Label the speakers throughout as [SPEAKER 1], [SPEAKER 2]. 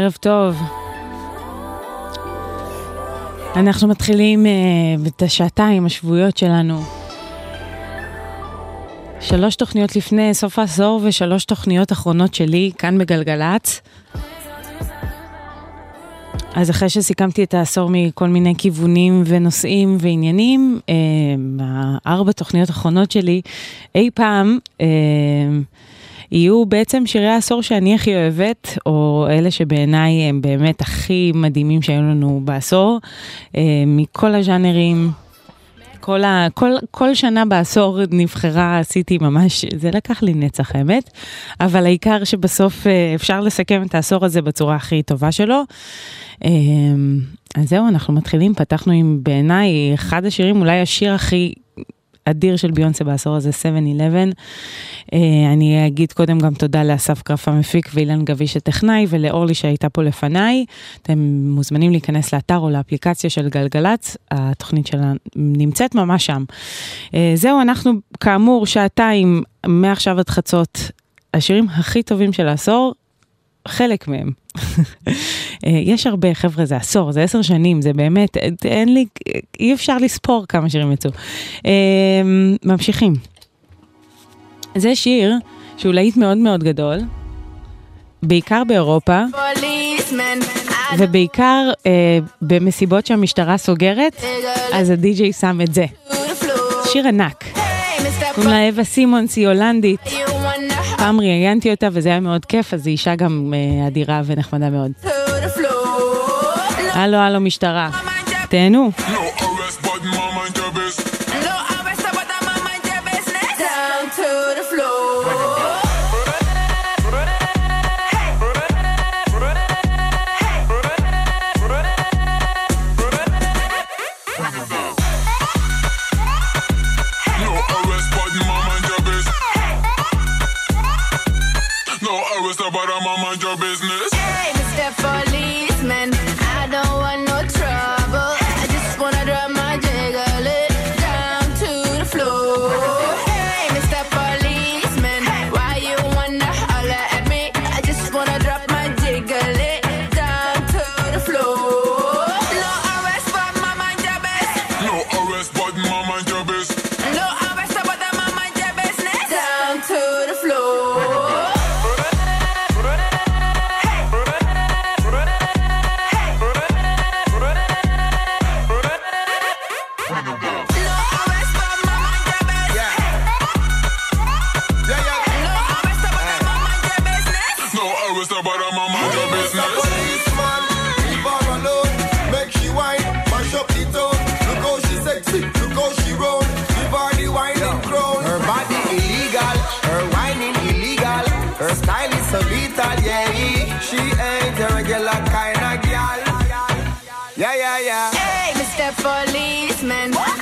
[SPEAKER 1] ערב טוב. אנחנו מתחילים uh, את השעתיים השבועיות שלנו. שלוש תוכניות לפני סוף העשור ושלוש תוכניות אחרונות שלי כאן בגלגלצ. אז אחרי שסיכמתי את העשור מכל מיני כיוונים ונושאים ועניינים, אה, ארבע תוכניות אחרונות שלי אי פעם, אה, יהיו בעצם שירי העשור שאני הכי אוהבת, או אלה שבעיניי הם באמת הכי מדהימים שהיו לנו בעשור, אה, מכל הז'אנרים. כל, ה, כל, כל שנה בעשור נבחרה, עשיתי ממש, זה לקח לי נצח אמת, אבל העיקר שבסוף אה, אפשר לסכם את העשור הזה בצורה הכי טובה שלו. אה, אז זהו, אנחנו מתחילים, פתחנו עם בעיניי אחד השירים, אולי השיר הכי אדיר של ביונסה בעשור הזה, 7-11. אה, אני אגיד קודם גם תודה לאסף קרף המפיק ואילן גביש הטכנאי ולאורלי שהייתה פה לפניי. אתם מוזמנים להיכנס לאתר או לאפליקציה של גלגלצ, התוכנית שלה נמצאת ממש שם. אה, זהו, אנחנו כאמור שעתיים מעכשיו עד חצות. השירים הכי טובים של העשור, חלק מהם. אה, יש הרבה, חבר'ה, זה עשור, זה עשר שנים, זה באמת, אין לי, אי אפשר לספור כמה שירים יצאו. אה, ממשיכים. זה שיר שהוא להיט מאוד מאוד גדול, בעיקר באירופה, ובעיקר אה, במסיבות שהמשטרה סוגרת, אז הדי-ג'יי שם את זה. שיר ענק. קוראים לה אווה סימונס, היא הולנדית. פעם ראיינתי אותה וזה היה מאוד כיף, אז היא אישה גם אה, אדירה ונחמדה מאוד. הלו, הלו, משטרה. תהנו.
[SPEAKER 2] mind your business.
[SPEAKER 3] businessman.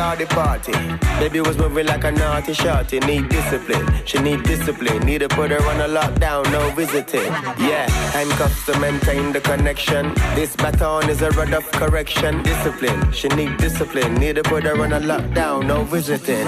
[SPEAKER 3] the
[SPEAKER 4] party. Baby was moving like a naughty shorty. Need discipline, she need discipline. Need to put her on a lockdown, no visiting. Yeah, handcuffs to maintain the connection. This baton is a rod of correction. Discipline, she need discipline. Need to put her on a lockdown, no visiting.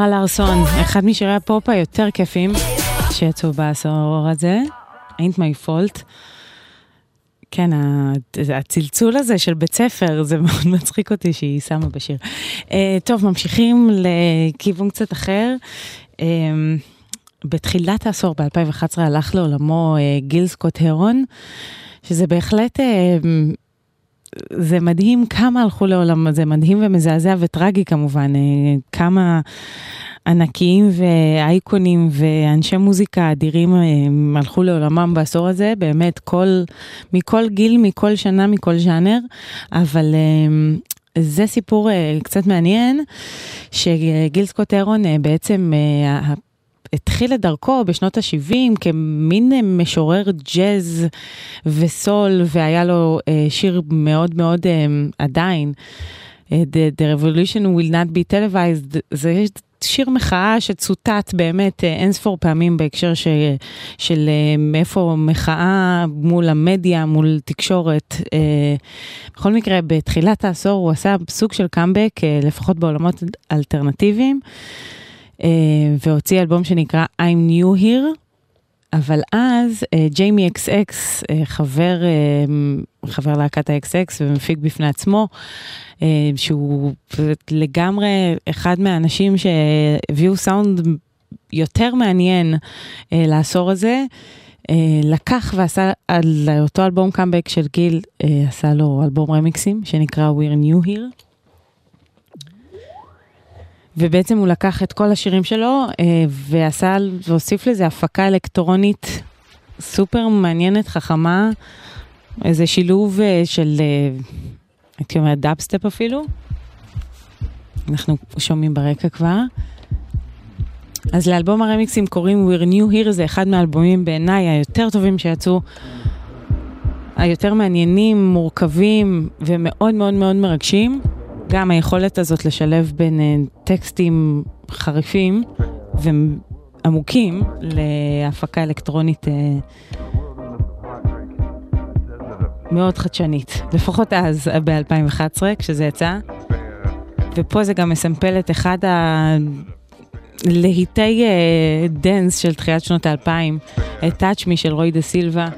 [SPEAKER 1] זרה לארסון, אחד משירי הפופ היותר כיפים שיצאו בעשור הזה, ain't my fault. כן, הצלצול הזה של בית ספר, זה מאוד מצחיק אותי שהיא שמה בשיר. Uh, טוב, ממשיכים לכיוון קצת אחר. Uh, בתחילת העשור, ב-2011, הלך לעולמו uh, גיל סקוט הרון, שזה בהחלט... זה מדהים כמה הלכו לעולם, זה מדהים ומזעזע וטרגי כמובן, אה, כמה ענקיים ואייקונים ואנשי מוזיקה אדירים אה, הלכו לעולמם בעשור הזה, באמת כל, מכל גיל, מכל שנה, מכל ז'אנר, אבל אה, זה סיפור קצת מעניין, שגיל סקוט אירון בעצם התחיל את דרכו בשנות ה-70 כמין משורר ג'אז וסול, והיה לו אה, שיר מאוד מאוד אה, עדיין, אה, The, The Revolution will not be televised, זה שיר מחאה שצוטט באמת אה, אין ספור פעמים בהקשר ש, של מאיפה מחאה מול המדיה, מול תקשורת. בכל מקרה, בתחילת העשור הוא עשה סוג של קאמבק, לפחות בעולמות אלטרנטיביים. אה, והוציא אלבום שנקרא I'm New Here, אבל אז אה, ג'יימי אקס אקס, אה, חבר, חבר להקת ה-XX ומפיק בפני עצמו, שהוא לגמרי אחד מהאנשים שהביאו סאונד יותר מעניין לעשור הזה. לקח ועשה על אותו אלבום קאמבק של גיל, עשה לו אלבום רמיקסים שנקרא We're New Here. ובעצם הוא לקח את כל השירים שלו אה, ועשה והוסיף לזה הפקה אלקטרונית סופר מעניינת, חכמה, איזה שילוב אה, של, אה, הייתי אומרת דאפסטפ אפילו. אנחנו שומעים ברקע כבר. אז לאלבום הרמיקסים קוראים We're New Here, זה אחד מהאלבומים בעיניי היותר טובים שיצאו, היותר מעניינים, מורכבים ומאוד מאוד מאוד מרגשים. גם היכולת הזאת לשלב בין אה, טקסטים חריפים ועמוקים להפקה אלקטרונית אה, מאוד חדשנית, לפחות אז, ב-2011, כשזה יצא. ופה זה גם מסמפל את אחד הלהיטי dance של תחילת שנות האלפיים, את Touch Me של Rui Da Silva,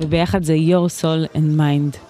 [SPEAKER 1] וביחד זה Your Soul and Mine.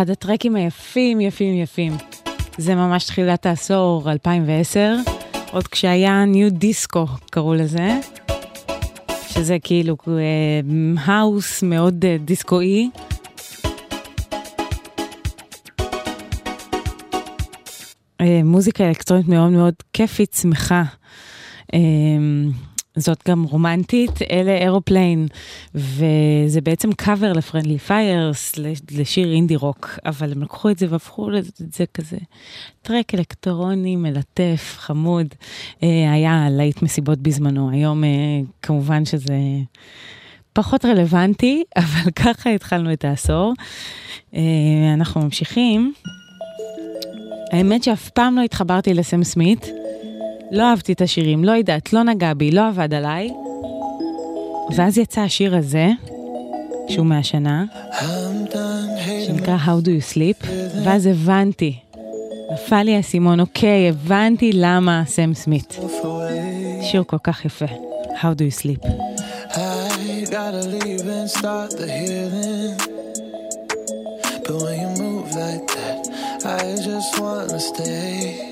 [SPEAKER 5] אחד הטרקים היפים, יפים, יפים. זה ממש תחילת העשור, 2010, עוד כשהיה nu disco, קראו לזה, שזה כאילו אה, האוס מאוד אה, דיסקואי. אה, מוזיקה אלקטרונית מאוד מאוד כיפית, שמחה. זאת גם רומנטית, אלה Aeroplane, וזה בעצם קאבר לפרנדלי פיירס, לשיר אינדי רוק, אבל הם לקחו את זה והפכו את זה כזה טרק אלקטרוני, מלטף, חמוד. אה, היה להיט מסיבות בזמנו, היום אה, כמובן שזה פחות רלוונטי, אבל ככה התחלנו את העשור. אה, אנחנו ממשיכים. האמת שאף פעם לא התחברתי לסם סמית. לא אהבתי את השירים, לא יודעת, לא נגע בי, לא עבד עליי. ואז יצא השיר הזה, שהוא מהשנה, שנקרא How Do You Sleep, ואז הבנתי, נפל לי האסימון, אוקיי, הבנתי למה סם סמית. שיר כל כך יפה, How Do You Sleep. gotta leave and start the healing. But when you move like that, I just wanna stay.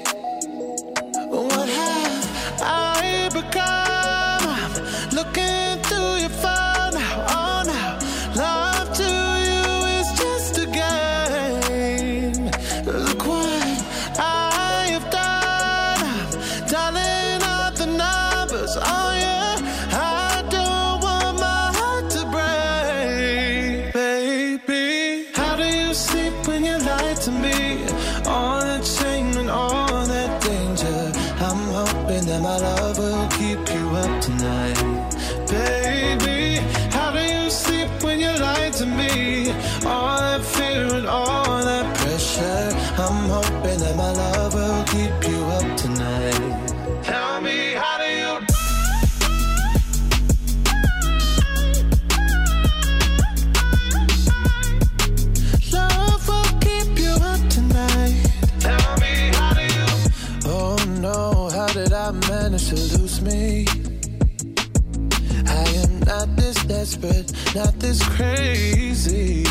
[SPEAKER 5] but not this crazy.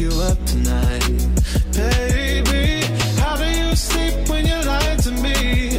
[SPEAKER 5] you up tonight. Baby, how do you sleep when you lie
[SPEAKER 6] to me?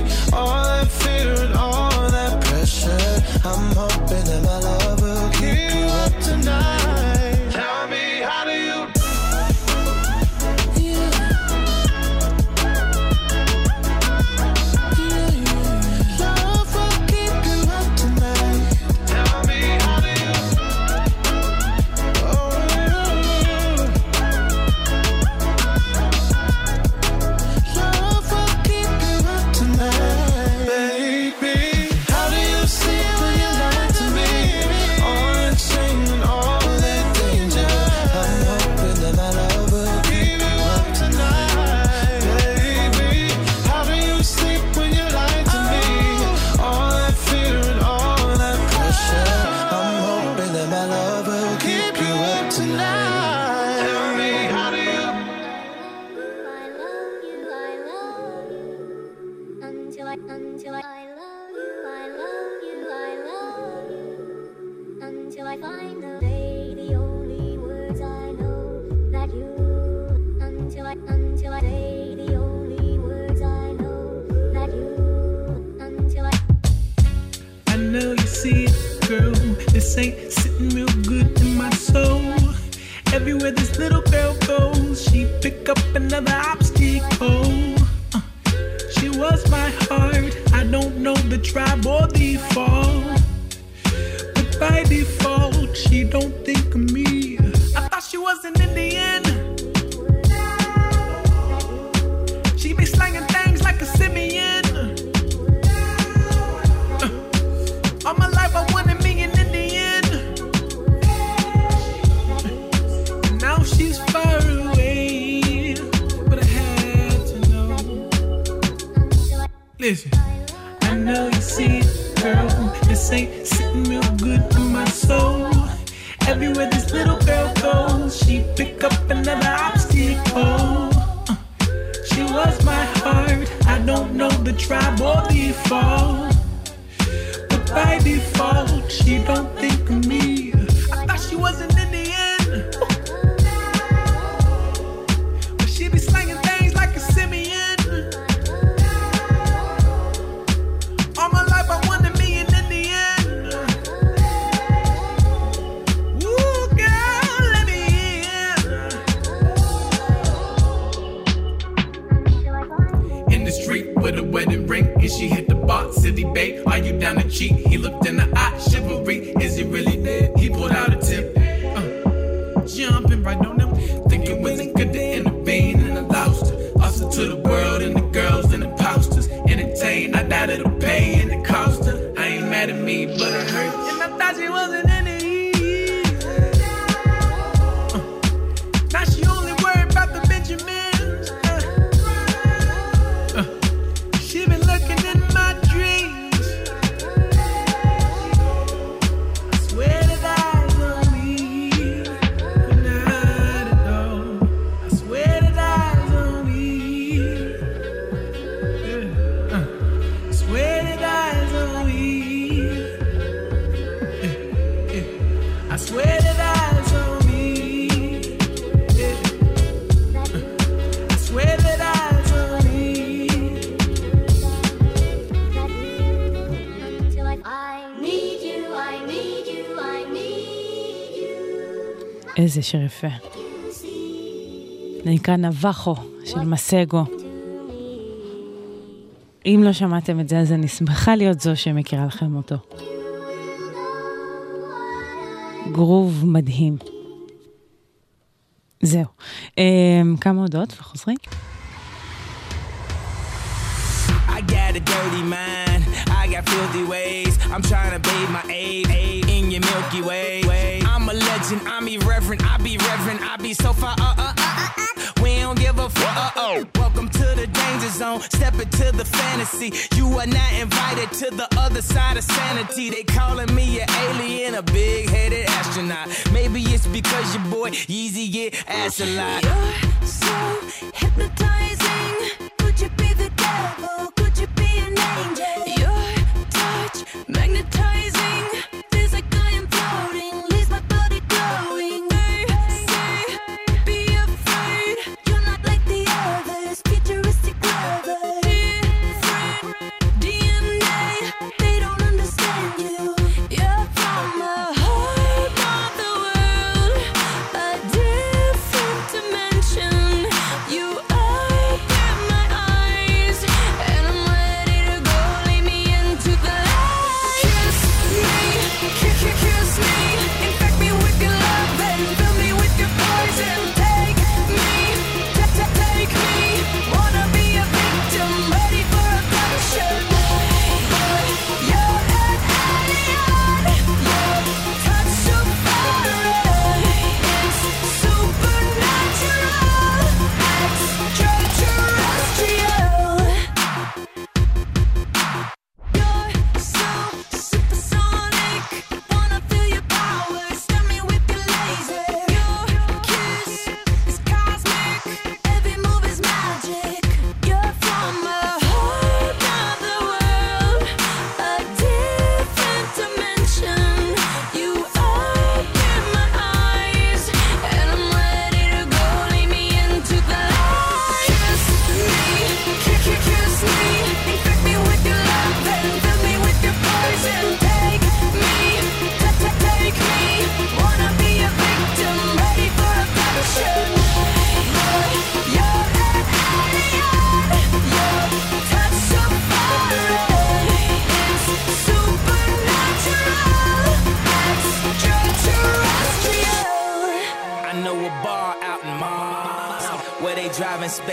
[SPEAKER 1] איזה שיר יפה. נקרא נבחו של מסגו. אם לא שמעתם את זה, אז אני שמחה להיות זו שמכירה לכם אותו. גרוב מדהים. זהו. אמ, כמה הודעות וחוזרים.
[SPEAKER 7] I got a dirty mind, I got filthy ways, I'm trying to bathe my aid in your Milky Way. way. legend. I'm irreverent, I be reverent, I be so far. Uh, uh, uh, uh, uh. We don't give a fuck. Uh, oh. Welcome to the danger zone. Step into the fantasy. You are not invited to the other side of sanity. They calling me an alien, a big headed astronaut. Maybe it's because your boy Yeezy get ass a lot.
[SPEAKER 8] You're so hypnotizing. Could you be the devil? Could you be an angel? Your touch
[SPEAKER 7] magnetizes.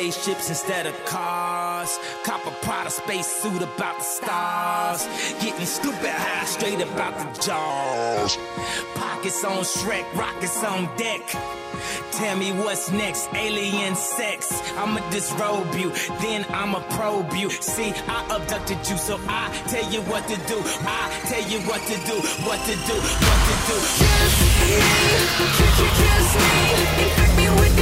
[SPEAKER 7] Spaceships instead of cars. Cop a Prada space suit about the stars. Getting stupid high straight about the jaws. Pockets on Shrek, rockets on deck. Tell me what's next, alien sex. I'ma disrobe you, then I'ma probe you. See, I abducted you, so I tell you what to do. I tell you what to do, what to do, what to do. Kiss me, kiss, me. Infect me with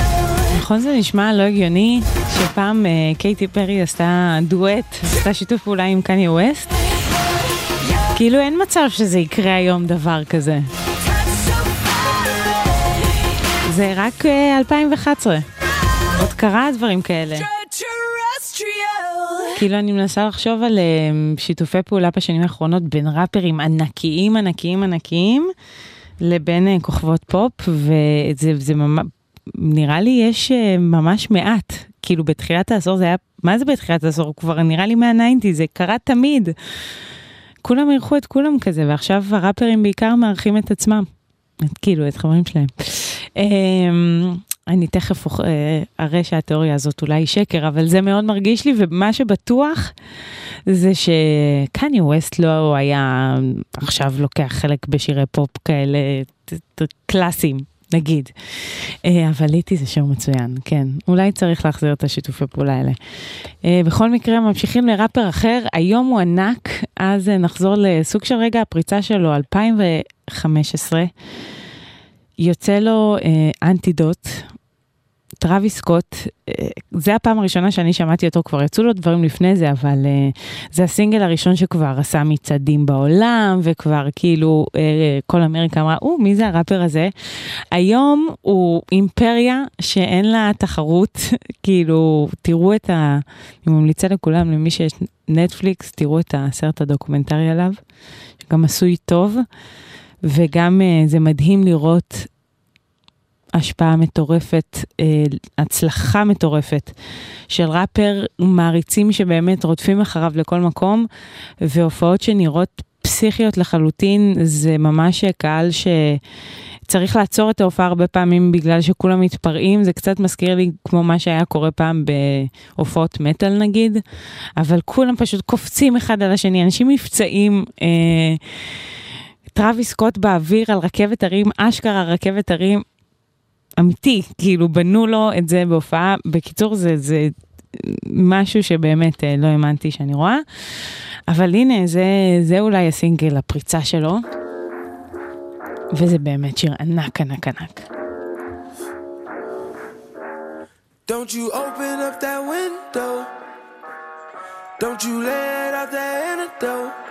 [SPEAKER 1] נכון זה נשמע לא הגיוני שפעם אה, קייטי פרי עשתה דואט, עשתה שיתוף פעולה עם קניה ווסט? כאילו אין מצב שזה יקרה היום דבר כזה. זה רק אה, 2011. עוד קרה דברים כאלה. כאילו אני מנסה לחשוב על אה, שיתופי פעולה בשנים האחרונות בין ראפרים ענקיים ענקיים ענקיים לבין כוכבות פופ וזה זה ממש נראה לי יש אה, ממש מעט כאילו בתחילת העשור זה היה מה זה בתחילת העשור כבר נראה לי מהניינטי זה קרה תמיד. כולם אירחו את כולם כזה ועכשיו הראפרים בעיקר מארחים את עצמם. את, כאילו את חברים שלהם. אמ, אני תכף אה, אראה שהתיאוריה הזאת אולי שקר, אבל זה מאוד מרגיש לי, ומה שבטוח זה שקניה ווסט לא היה עכשיו לוקח חלק בשירי פופ כאלה קלאסיים. נגיד, אה, אבל ליטי זה שיר מצוין, כן, אולי צריך להחזיר את השיתופי פעולה האלה. אה, בכל מקרה, ממשיכים לראפר אחר, היום הוא ענק, אז אה, נחזור לסוג של רגע הפריצה שלו, 2015. יוצא לו Antidote, טרוויס סקוט, אה, זה הפעם הראשונה שאני שמעתי אותו, כבר יצאו לו דברים לפני זה, אבל אה, זה הסינגל הראשון שכבר עשה מצעדים בעולם, וכבר כאילו אה, כל אמריקה אמרה, או, מי זה הראפר הזה? היום הוא אימפריה שאין לה תחרות, כאילו, תראו את ה... אני ממליצה לכולם, למי שיש נטפליקס, תראו את הסרט הדוקומנטרי עליו, שגם עשוי טוב. וגם זה מדהים לראות השפעה מטורפת, אה, הצלחה מטורפת של ראפר, מעריצים שבאמת רודפים אחריו לכל מקום, והופעות שנראות פסיכיות לחלוטין, זה ממש קהל שצריך לעצור את ההופעה הרבה פעמים בגלל שכולם מתפרעים, זה קצת מזכיר לי כמו מה שהיה קורה פעם בהופעות מטאל נגיד, אבל כולם פשוט קופצים אחד על השני, אנשים נפצעים. אה, טרוויס סקוט באוויר על רכבת הרים, אשכרה רכבת הרים, אמיתי, כאילו בנו לו את זה בהופעה. בקיצור, זה, זה משהו שבאמת אה, לא האמנתי שאני רואה. אבל הנה, זה, זה אולי הסינגל, הפריצה שלו. וזה באמת שיר ענק, ענק, ענק.
[SPEAKER 9] Don't you open up that window. Don't you let out that antidote.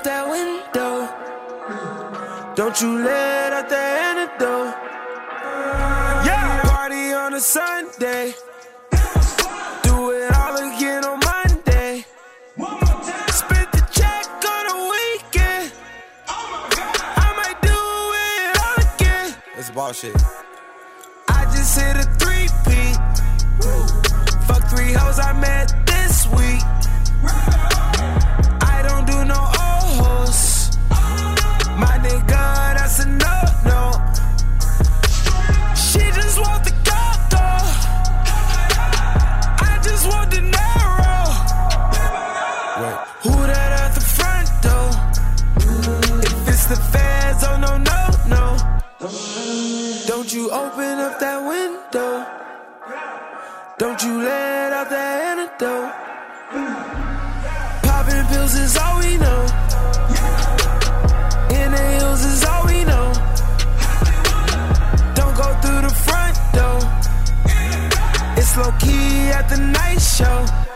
[SPEAKER 9] Up that window. Don't you let out the antidote. Yeah, party on a Sunday. Do it all again on Monday. Spent the check on a weekend. I might do it all again. It's bullshit. I just hit a three peat. Fuck three hoes I met this week. That antidote. Popping pills is all we know. Inhales is all we know. Don't go through the front door. It's low key at the night show.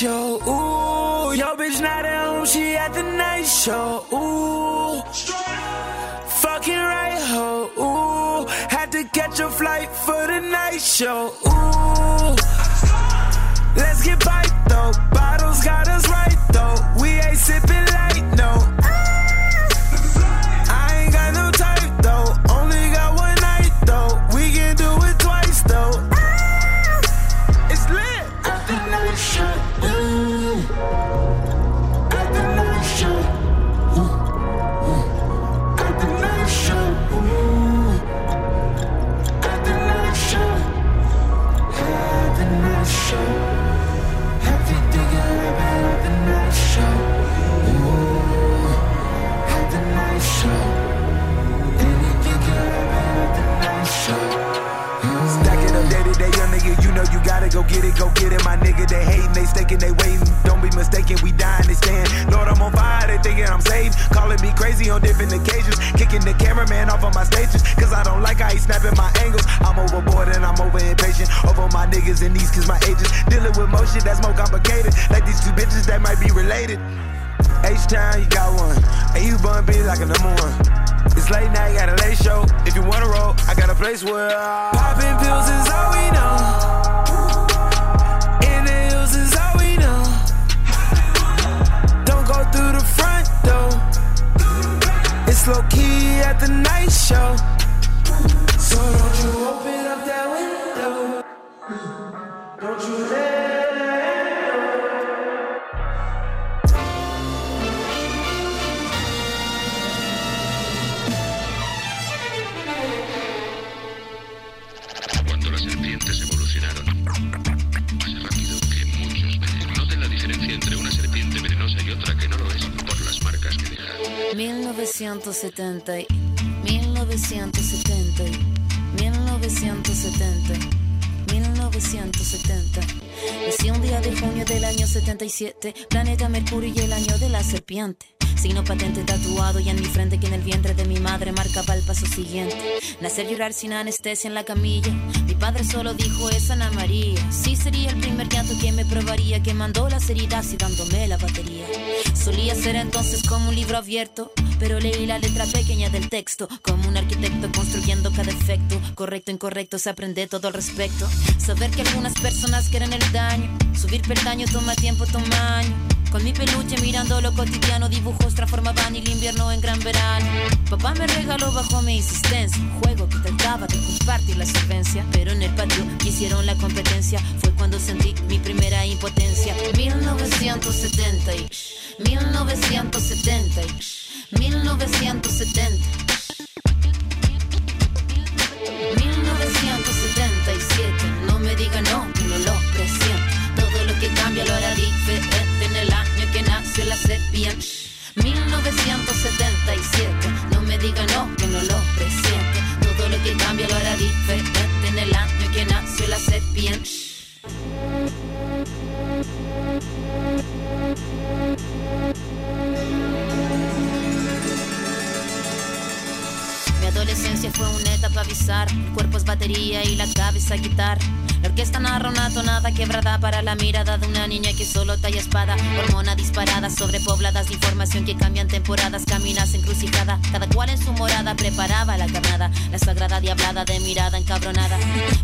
[SPEAKER 9] Show. Ooh, yo bitch not at home, she at the night show. Ooh. Fucking right, ho. Ooh, had to catch a flight for the night show. Ooh, let's get bite though. Bottles got us right though. We ain't sipping light, no.
[SPEAKER 4] Go get it, go get it, my nigga. They hating, they staking, they waiting. Don't be mistaken, we dying, they stand. Lord, I'm on fire, they thinking I'm saved. Calling me crazy on different occasions. Kicking the cameraman off of my stages. Cause I don't like how he snapping my angles. I'm overboard and I'm over impatient. Over my niggas and these cause my ages. Dealing with more shit that's more complicated. Like these two bitches that might be related. H-Town, you got one. And you bun be like a number one. It's late night, got a late show. If you wanna roll, I got a place where
[SPEAKER 9] Popping pills is all we know. Low key at the night show. So don't you open
[SPEAKER 10] 1970, y- 1970, y- 1970, 1970. Nací un día de junio del año 77, planeta Mercurio y el año de la serpiente. Signo patente tatuado y en mi frente que en el vientre de mi madre marcaba el paso siguiente. Nacer llorar sin anestesia en la camilla. Padre solo dijo es Ana María. Sí sería el primer llanto que me probaría, que mandó las heridas y dándome la batería. Solía ser entonces como un libro abierto, pero leí la letra pequeña del texto, como un arquitecto construyendo cada efecto. Correcto, incorrecto, se aprende todo al respecto. Saber que algunas personas quieren el daño, subir peldaño toma tiempo, toma año. Con mi peluche mirando lo cotidiano, dibujos transformaban el invierno en gran verano. Papá me regaló bajo mi insistencia un juego que trataba de compartir la solvencia. Pero en el patio hicieron la competencia, fue cuando sentí mi primera impotencia. 1970, y 1970, y 1970. 1977, nació la serpiente. 1977, no me diga no, que no lo presiento. Todo lo que cambia lo hará diferente en el año que nació la serpiente. Adolescencia fue una etapa bizarra. El cuerpo batería y la cabeza guitarra. La orquesta narra una tonada quebrada para la mirada de una niña que solo talla espada. Hormona disparada, sobrepobladas de información que cambian temporadas. Caminas encrucijada, cada cual en su morada preparaba la carnada. La sagrada diablada de mirada encabronada.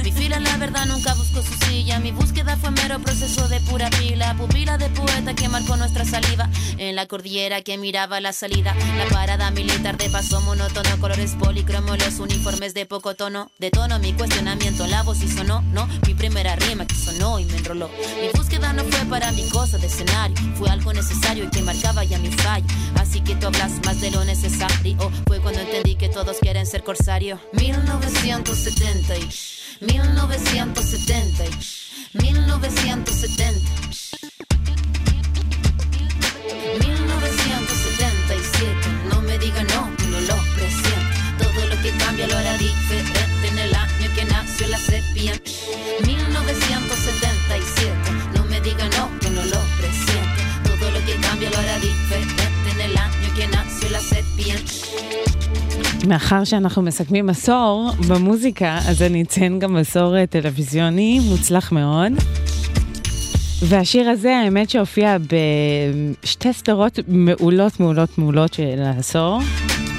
[SPEAKER 10] Mi fila, la verdad, nunca buscó su silla. Mi búsqueda fue mero proceso de pura pila. Pupila de poeta que marcó nuestra saliva. En la cordillera que miraba la salida. La parada militar de paso monótono, colores polícromos, los uniformes de poco tono, de tono mi cuestionamiento, la voz y sonó, no, mi primera rima que sonó y me enroló. Mi búsqueda no fue para mi cosa de escenario, fue algo necesario y que marcaba ya mi fallo. Así que tú hablas más de lo necesario. Fue cuando entendí que todos quieren ser corsario. 1970 y 1970 y 1970. Sepia. 1977, no me diga no, que no lo presiento. Todo lo que cambia lo hará diferente en el año que nació la.
[SPEAKER 1] מאחר שאנחנו מסכמים עשור במוזיקה, אז אני אציין גם עשור אה, טלוויזיוני מוצלח מאוד. והשיר הזה, האמת שהופיע בשתי סדרות מעולות, מעולות, מעולות של העשור.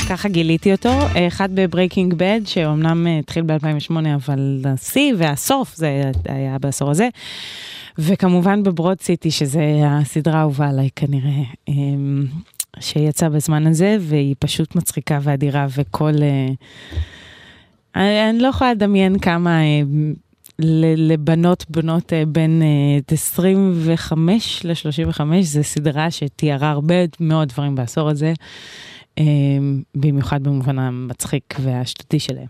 [SPEAKER 1] ככה גיליתי אותו, אחד ב Breaking Bad, שאומנם אה, התחיל ב-2008, אבל השיא והסוף זה היה בעשור הזה. וכמובן ב Broad City, שזה הסדרה האהובה עליי כנראה, אמ, שיצא בזמן הזה, והיא פשוט מצחיקה ואדירה, וכל... אה, אני אני לא יכולה לדמיין כמה אה, לבנות, בנות בין אה, 25 ל-35, זו סדרה שתיארה הרבה מאוד דברים בעשור הזה. אה, במיוחד במובן המצחיק והשטותי שלהם.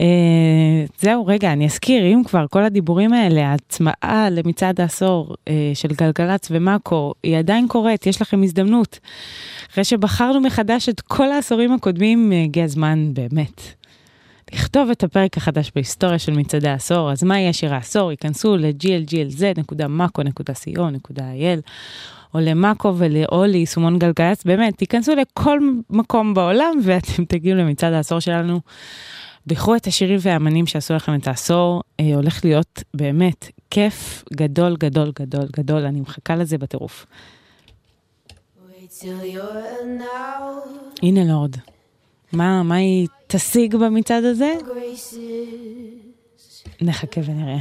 [SPEAKER 1] אה, זהו, רגע, אני אזכיר, אם כבר כל הדיבורים האלה, ההצמאה למצעד העשור אה, של גלגלצ ומאקו, היא עדיין קורית, יש לכם הזדמנות. אחרי שבחרנו מחדש את כל העשורים הקודמים, אה, הגיע הזמן באמת לכתוב את הפרק החדש בהיסטוריה של מצעדי העשור. אז מה יהיה שיר העשור? ייכנסו ל-glglz.mako.co.il או למאקו או ליישומון גלגלצ, באמת, תיכנסו לכל מקום בעולם ואתם תגיעו למצעד העשור שלנו. בחרו את השירים והאמנים שעשו לכם את העשור, אה, הולך להיות באמת כיף גדול גדול גדול גדול, אני מחכה לזה בטירוף. הנה לורד. מה, מה היא תשיג במצעד הזה? נחכה ונראה.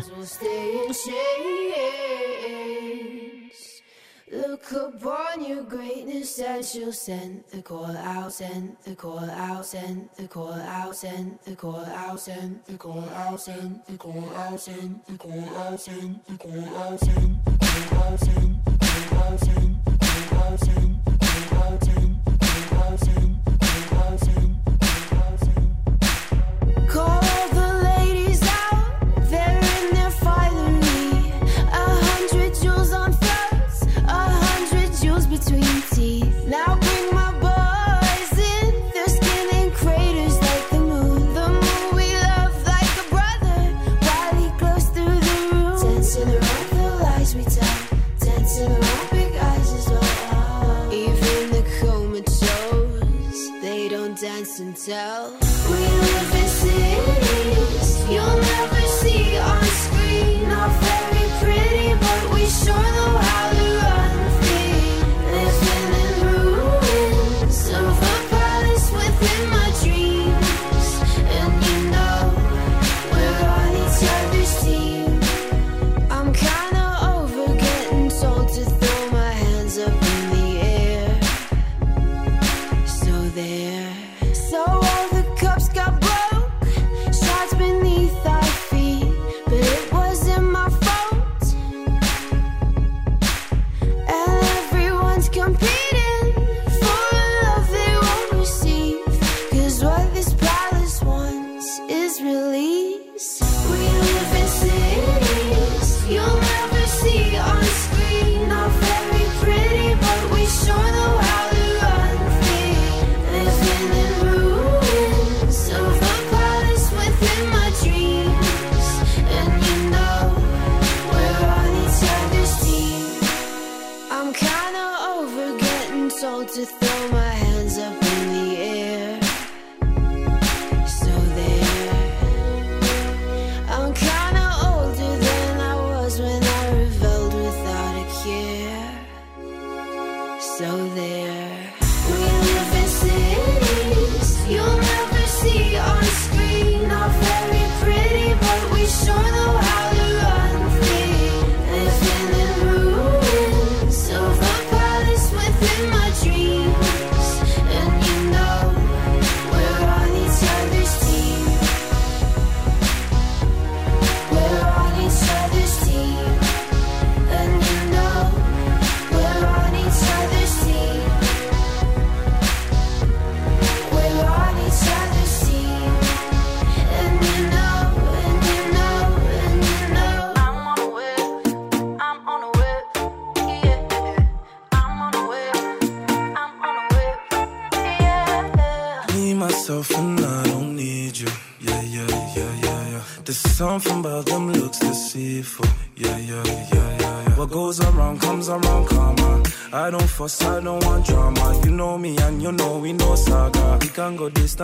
[SPEAKER 11] Look upon your greatness that you'll send the call out, send the call out, send the call out, send the call out, send the call out, send the call out, send the call out, send the call out, send the call out, send the call out, send the call out, send the call out, send the call out, send and tell.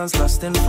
[SPEAKER 12] distance, lost in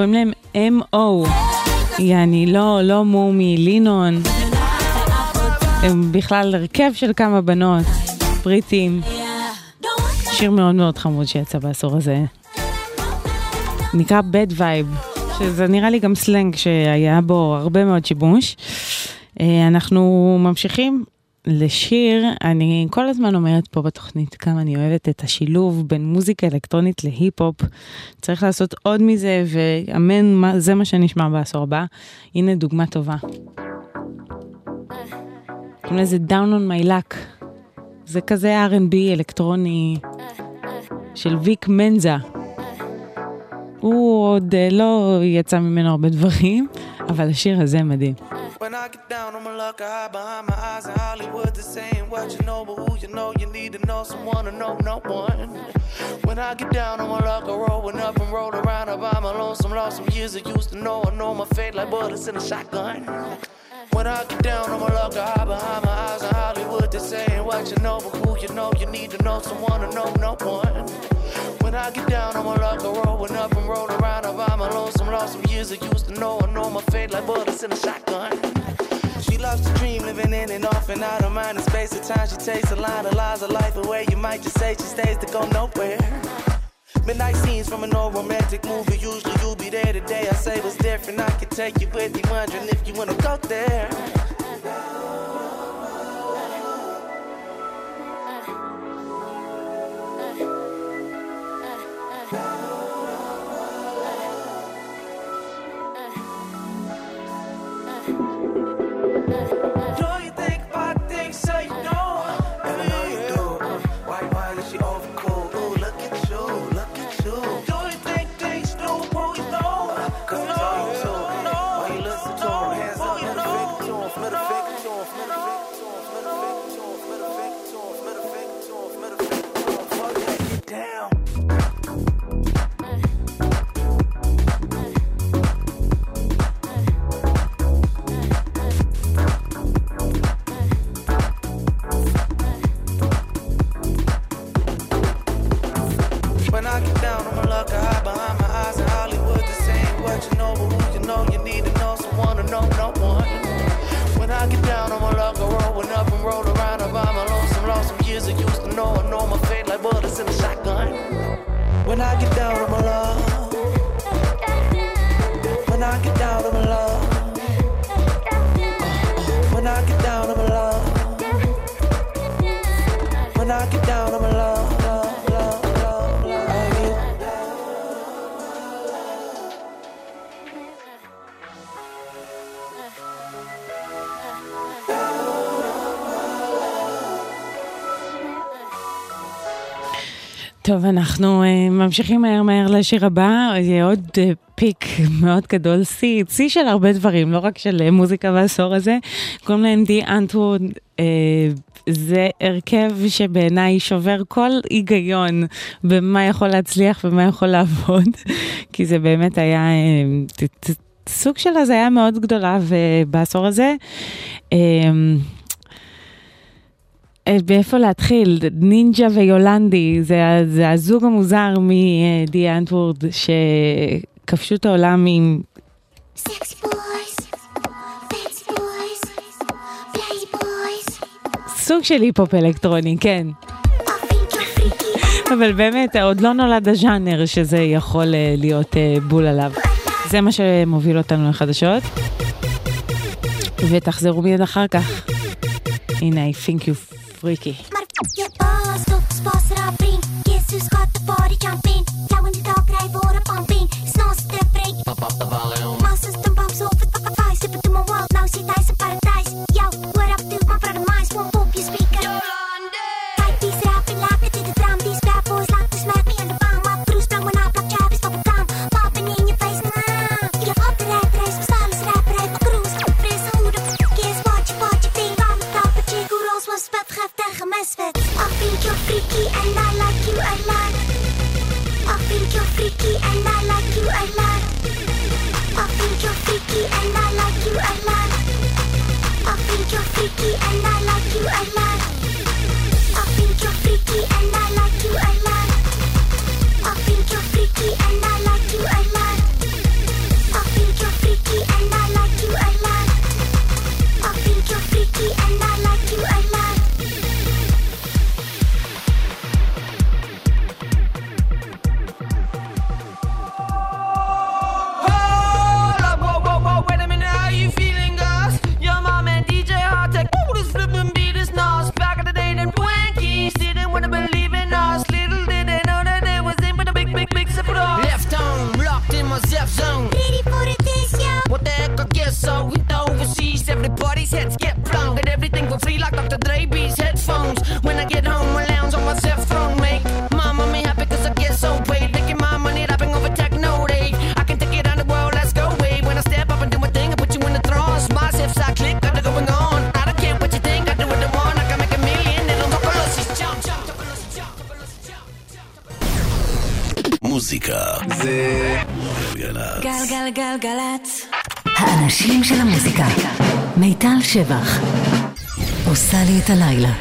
[SPEAKER 1] קוראים להם M.O. יעני, לא, לא מומי, לינון. הם בכלל הרכב של כמה בנות, בריטים. שיר מאוד מאוד חמוד שיצא בעשור הזה. נקרא Bad Vibe, שזה נראה לי גם סלנג שהיה בו הרבה מאוד שיבוש. אה, אנחנו ממשיכים לשיר, אני כל הזמן אומרת פה בתוכנית כמה אני אוהבת את השילוב בין מוזיקה אלקטרונית להיפ-הופ. צריך לעשות עוד מזה, ואמן, זה מה שנשמע בעשור הבא. הנה דוגמה טובה. קוראים לזה Down on my luck. זה כזה R&B אלקטרוני של ויק מנזה. הוא עוד אה, לא יצא ממנו הרבה דברים, אבל השיר הזה מדהים.
[SPEAKER 12] When I get down on my luck, I hide behind my eyes in Hollywood. They're saying what you know, but who you know, you need to know someone to know no one. When I get down on my luck, I rolling up and roll around. I buy my lonesome, lost some years I used to know. I know my fate like bullets in a shotgun. When I get down on my luck, I hide behind my eyes in Hollywood. They're saying what you know, but who you know, you need to know someone to know no one. When I get down I'ma luck, I rolling up and roll around. I buy my lonesome, lost some years I used to know. I know my fate like bullets in a shotgun. She loves to dream, living in and off and out of mind and space. At times she takes a line of lies of life away. You might just say she stays to go nowhere. Midnight scenes from an old romantic movie. Usually you'll be there today. I say what's different. I can take you with me, wondering if you wanna go there.
[SPEAKER 9] Shotgun. When I get down on my
[SPEAKER 1] טוב, אנחנו uh, ממשיכים מהר מהר לשיר הבא, יהיה עוד uh, פיק מאוד גדול, שיא, שיא של הרבה דברים, לא רק של uh, מוזיקה בעשור הזה. קוראים להם די אנטווד, uh, זה הרכב שבעיניי שובר כל היגיון במה יכול להצליח ומה יכול לעבוד, כי זה באמת היה... Uh, סוג של הזיה מאוד גדולה בעשור הזה. Um, אה, באיפה להתחיל? נינג'ה ויולנדי, זה, זה הזוג המוזר מדי אנטוורד שכבשו את העולם עם... סוג של היפ-הופ אלקטרוני, כן. אבל באמת, עוד לא נולד הז'אנר שזה יכול אה, להיות אה, בול עליו. זה מה שמוביל אותנו לחדשות. ותחזרו מיד אחר כך. הנה, I think
[SPEAKER 13] friki. Mar je pas op spas rapin, Jezus gaat de party jump in. the in de dag rij voor een pump in, s'nachts de break. Pap op de ballen om. Masses dan bams over de vijs, ik bedoel mijn world, nou zit hij zijn paradijs. Yo. Freaky and I like you a lot. I think you're freaky and I like you a lot. Freaky
[SPEAKER 14] האנשים של המוזיקה. מיטל שבח. עושה לי את הלילה.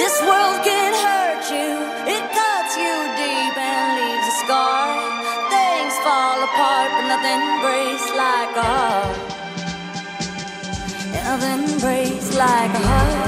[SPEAKER 15] This world can hurt you, it cuts you deep and leaves a scar. Things fall apart, but nothing breaks like a heart. And nothing breaks like a heart.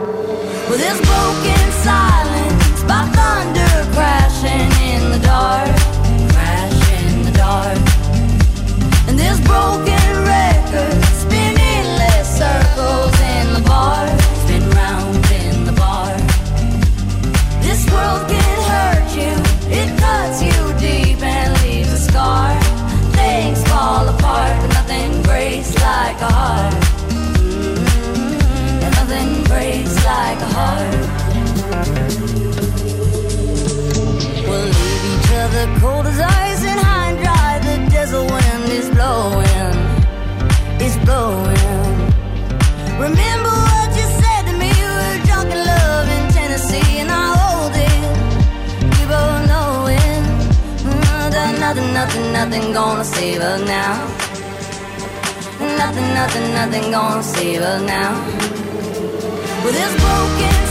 [SPEAKER 15] Broken silence by thunder crashing in the dark, in the dark. And this broken record spinning less circles in the bar, in the bar. This world can hurt you, it cuts you deep and leaves a scar. Things fall apart, but nothing breaks like a heart breaks like a heart. We'll leave each other cold as ice and high and dry. The desert wind is blowing, it's blowing. Remember what you said to me? We were drunk in love in Tennessee, and I hold it. We both know it. Mm, nothing, nothing, nothing, nothing gonna save us now. Nothing, nothing, nothing gonna save us now. With this broken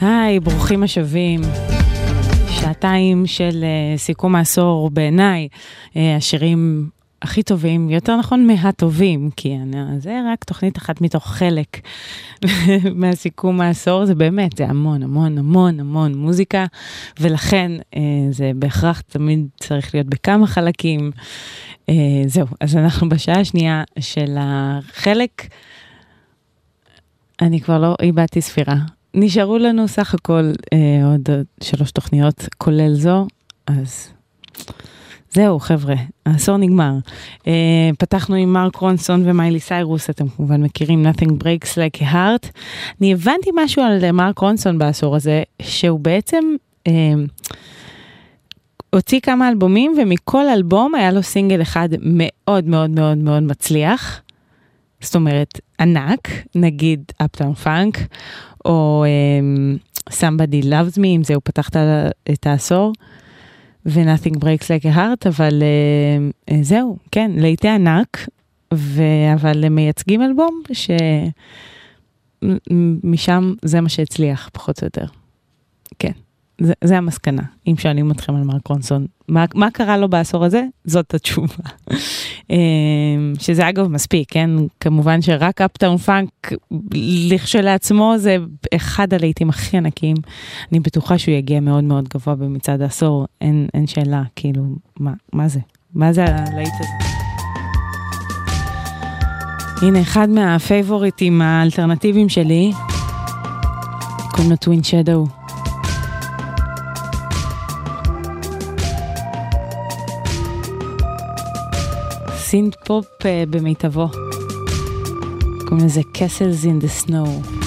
[SPEAKER 1] היי, ברוכים השבים. שעתיים של uh, סיכום העשור בעיניי, uh, השירים הכי טובים, יותר נכון מהטובים, כי אני, זה רק תוכנית אחת מתוך חלק מהסיכום העשור, זה באמת, זה המון המון המון המון מוזיקה, ולכן uh, זה בהכרח תמיד צריך להיות בכמה חלקים. Uh, זהו, אז אנחנו בשעה השנייה של החלק, אני כבר לא איבדתי ספירה. נשארו לנו סך הכל אה, עוד שלוש תוכניות, כולל זו, אז זהו חבר'ה, העשור נגמר. אה, פתחנו עם מרק רונסון ומיילי סיירוס, אתם כמובן מכירים Nothing Breaks Like a Heart. אני הבנתי משהו על אה, מרק רונסון בעשור הזה, שהוא בעצם אה, הוציא כמה אלבומים ומכל אלבום היה לו סינגל אחד מאוד מאוד מאוד מאוד מצליח. זאת אומרת, ענק, נגיד אפטאון פאנק, או um, Somebody Loves Me, עם זה הוא פתח את העשור, ו-Nothing Breaks Like a Heart, אבל uh, זהו, כן, להיטי ענק, ו- אבל הם מייצגים אלבום שמשם זה מה שהצליח, פחות או יותר. כן, זה, זה המסקנה, אם שואלים אתכם על מרק רונסון. מה, מה קרה לו בעשור הזה? זאת התשובה. אמ, שזה אגב מספיק, כן? כמובן שרק אפטאון פאנק לכשלעצמו זה אחד הלהיטים הכי ענקיים. אני בטוחה שהוא יגיע מאוד מאוד גבוה במצעד העשור, אין, אין שאלה, כאילו, מה, מה זה? מה זה הלהיט הזה? הנה, אחד מהפייבוריטים האלטרנטיביים שלי, קוראים לו טווין שדו. סינט פופ אה, במיטבו. קוראים לזה Castles in the Snow.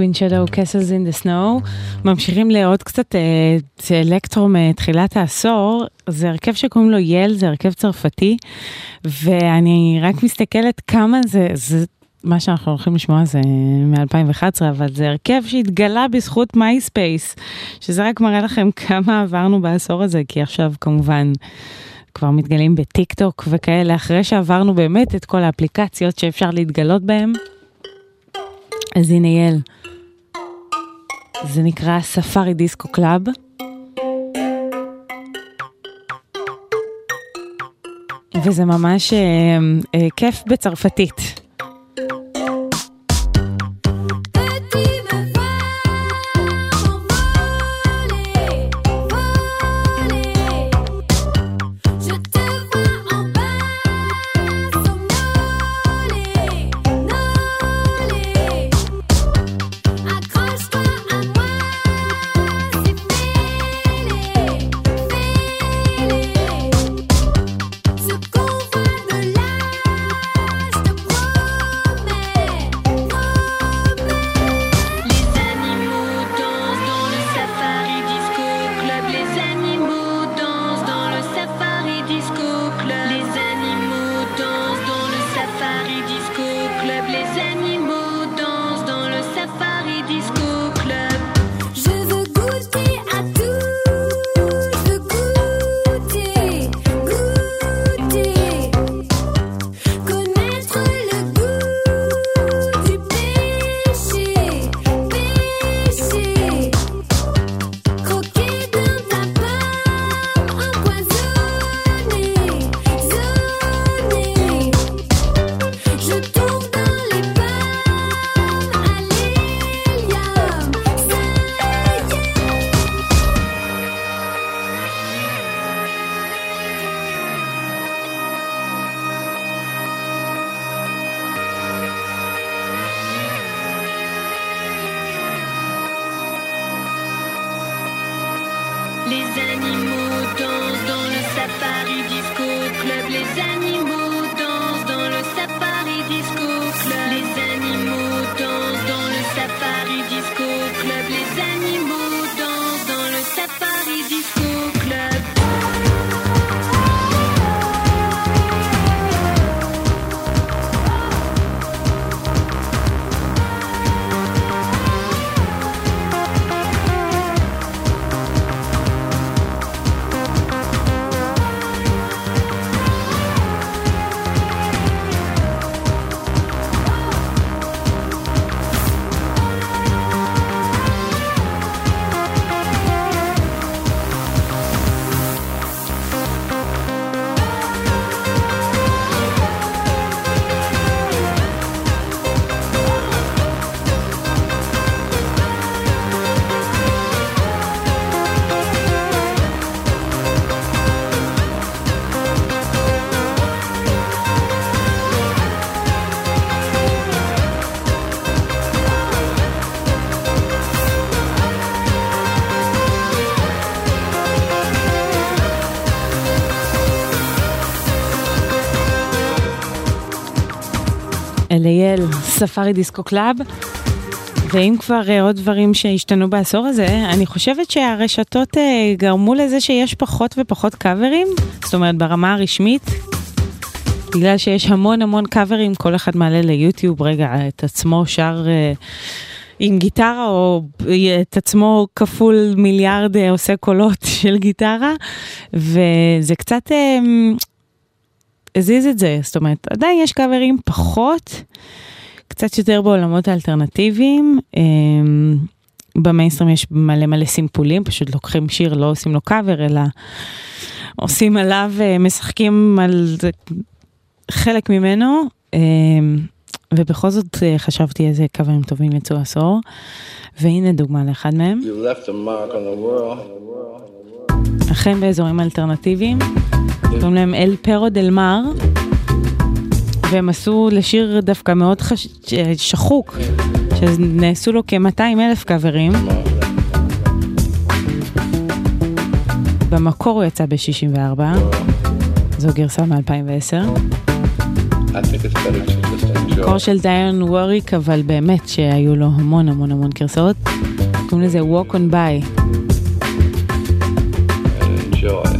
[SPEAKER 8] Twin Shadow Castles in the Snow. ממשיכים לעוד קצת אה, אלקטרו מתחילת העשור. זה הרכב שקוראים לו Yelle, זה הרכב צרפתי, ואני רק מסתכלת כמה זה, זה מה שאנחנו הולכים לשמוע זה מ-2011, אבל זה הרכב שהתגלה בזכות מייספייס, שזה רק מראה לכם כמה עברנו בעשור הזה, כי עכשיו כמובן כבר מתגלים בטיק טוק וכאלה, אחרי שעברנו באמת את כל האפליקציות שאפשר להתגלות בהן. אז הנה Yelle. זה נקרא Safari Disco Club. וזה ממש אה, אה, כיף בצרפתית.
[SPEAKER 1] Yelle, Safari Disco Club.
[SPEAKER 8] ואם כבר אה, עוד דברים שהשתנו בעשור הזה, אני חושבת שהרשתות אה, גרמו לזה שיש פחות ופחות קאברים, זאת אומרת ברמה הרשמית, בגלל שיש המון המון קאברים, כל אחד מעלה ליוטיוב רגע את עצמו שר אה, עם גיטרה, או את עצמו כפול מיליארד עושה קולות של גיטרה, וזה קצת... הזיז את זה, זאת אומרת, עדיין יש קאברים פחות, קצת יותר בעולמות האלטרנטיביים. אמ, במיינסטרים יש מלא מלא סימפולים, פשוט לוקחים שיר, לא עושים לו קאבר, אלא עושים עליו, אה, משחקים על חלק ממנו. אמ, ובכל זאת אה, חשבתי איזה קאברים טובים יצאו עשור, והנה דוגמה לאחד מהם.
[SPEAKER 16] You left a mark on the world.
[SPEAKER 1] אכן באזורים אלטרנטיביים, קוראים להם אל פרו דל מר, והם עשו לשיר דווקא מאוד חש... שחוק, שנעשו לו כ-200 אלף קאברים. במקור הוא יצא ב-64, זו גרסה מ-2010.
[SPEAKER 17] I think it's better to just enjoy.
[SPEAKER 1] מקור של דיין ווריק, אבל באמת שהיו לו המון המון המון גרסאות. קוראים לזה Walk on by.
[SPEAKER 17] enjoy.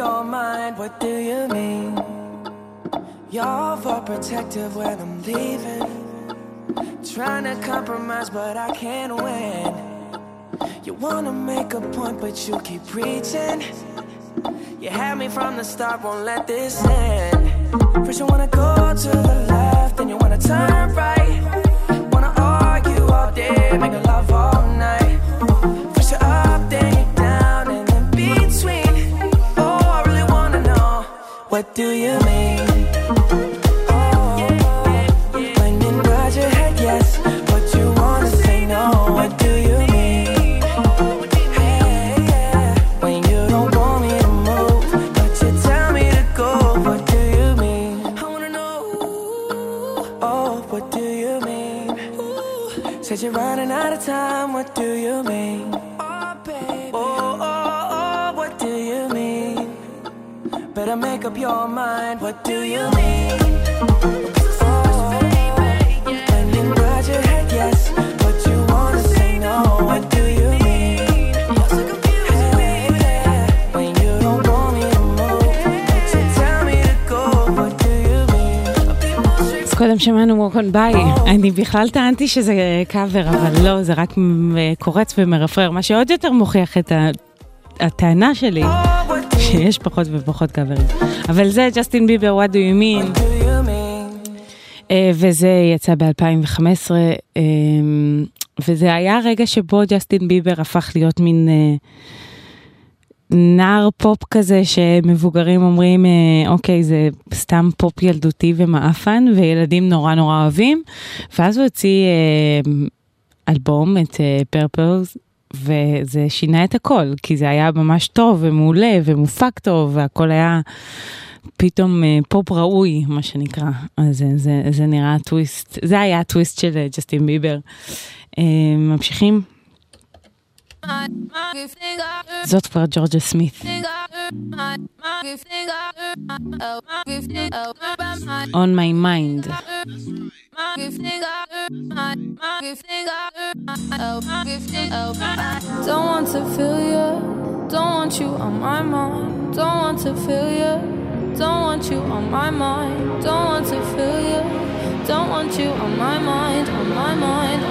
[SPEAKER 9] Your mind, what do you mean? You're overprotective when I'm leaving. Trying to compromise, but I can't win. You wanna make a point, but you keep preaching. You had me from the start, won't let this end. First, you wanna go to the left, then you wanna turn right. Wanna argue all day, making love what do you mean? Your mind, what do you mean?
[SPEAKER 1] קודם שמענו Walk on by, אני בכלל טענתי שזה קאבר, אבל לא, זה רק קורץ ומרפרר, מה שעוד יותר מוכיח את הטענה שלי, שיש פחות ופחות קאברים. אבל זה ג'סטין ביבר, what do you mean? אה, וזה יצא ב-2015, וזה היה רגע שבו ג'סטין ביבר הפך להיות מין אה, נער פופ כזה שמבוגרים אומרים, אה, אוקיי, זה סתם פופ ילדותי ומעפן, וילדים נורא נורא אוהבים, ואז הוא הוציא אה, אלבום, את Purpose, וזה שינה את הכל, כי זה היה ממש טוב ומעולה ומופק טוב, והכל היה פתאום אה, פופ ראוי, מה שנקרא. אז זה, זה, זה נראה טוויסט, זה היה הטוויסט של אה, ג'סטין ביבר. אה, ממשיכים. זאת כבר ג'ורג'ה סמית. On my mind.
[SPEAKER 18] Don't want to feel you, don't want you on my mind. Don't want to feel you, don't want you on my mind. Don't want to feel you, don't want you on my mind, on my mind,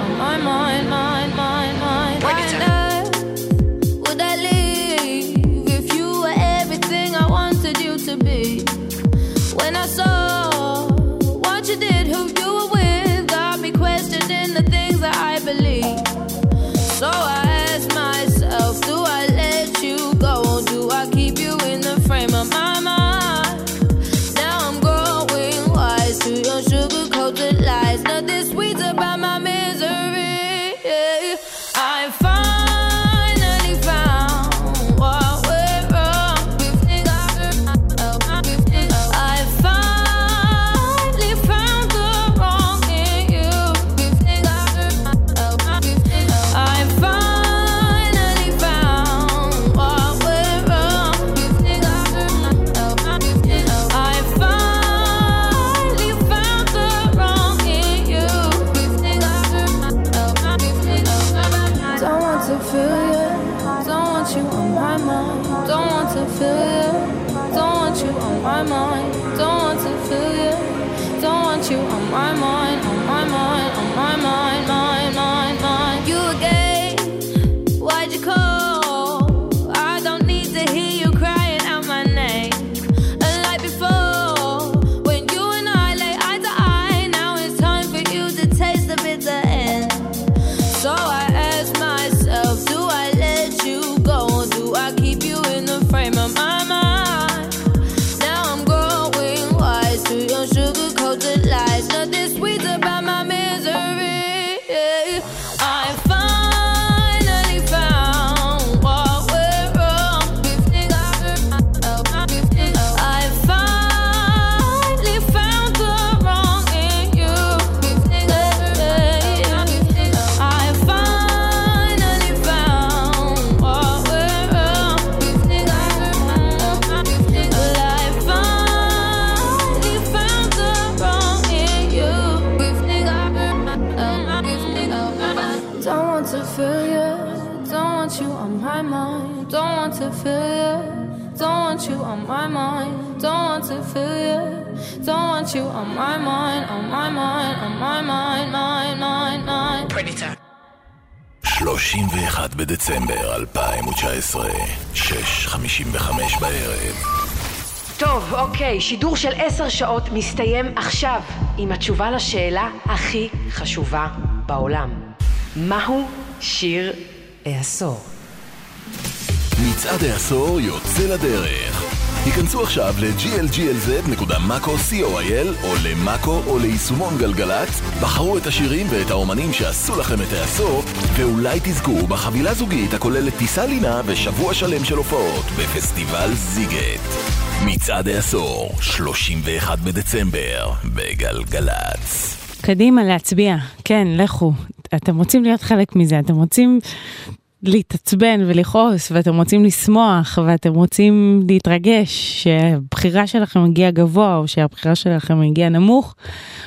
[SPEAKER 19] בדצמבר 2019, 6.55 בערב.
[SPEAKER 20] טוב, אוקיי, שידור של עשר שעות מסתיים עכשיו עם התשובה לשאלה הכי חשובה בעולם. מהו שיר העשור?
[SPEAKER 19] מצעד העשור יוצא לדרך. היכנסו עכשיו ל-glglz.maco.coil או למאקו או ליישומון גלגלצ, בחרו את השירים ואת האומנים שעשו לכם את העשור, ואולי תזכו בחבילה זוגית הכוללת טיסה לינה ושבוע שלם של הופעות בפסטיבל זיגט. מצעד העשור, 31 בדצמבר, בגלגלצ.
[SPEAKER 1] קדימה להצביע, כן, לכו. אתם רוצים להיות חלק מזה, אתם רוצים להתעצבן ולכעוס, ואתם רוצים לשמוח, ואתם רוצים להתרגש שהבחירה שלכם הגיעה גבוה, או שהבחירה שלכם הגיעה נמוך,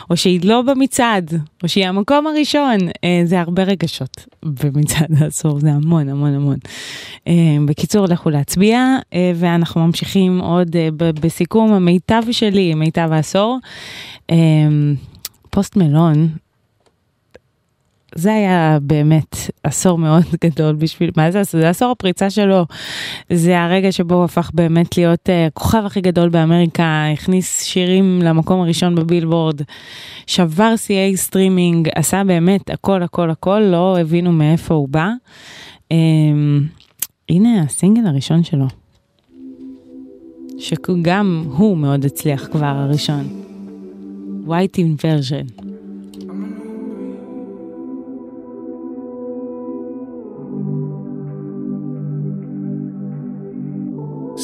[SPEAKER 1] או שהיא לא במצעד, או שהיא המקום הראשון. אה, זה הרבה רגשות במצעד העשור, זה המון המון המון. אה, בקיצור, לכו להצביע, אה, ואנחנו ממשיכים עוד בסיכום המיטב שלי, מיטב העשור. פוסט מלון, זה היה באמת עשור מאוד גדול בשביל, מה זה עשור? זה עשור הפריצה שלו. זה הרגע שבו הוא הפך באמת להיות uh, הכוכב הכי גדול באמריקה, הכניס שירים למקום הראשון בבילבורד, שבר שיאי סטרימינג, עשה באמת הכל הכל הכל, לא הבינו מאיפה הוא בא. אמ, הנה הסינגל הראשון שלו, שגם הוא מאוד הצליח כבר הראשון. White Iverson.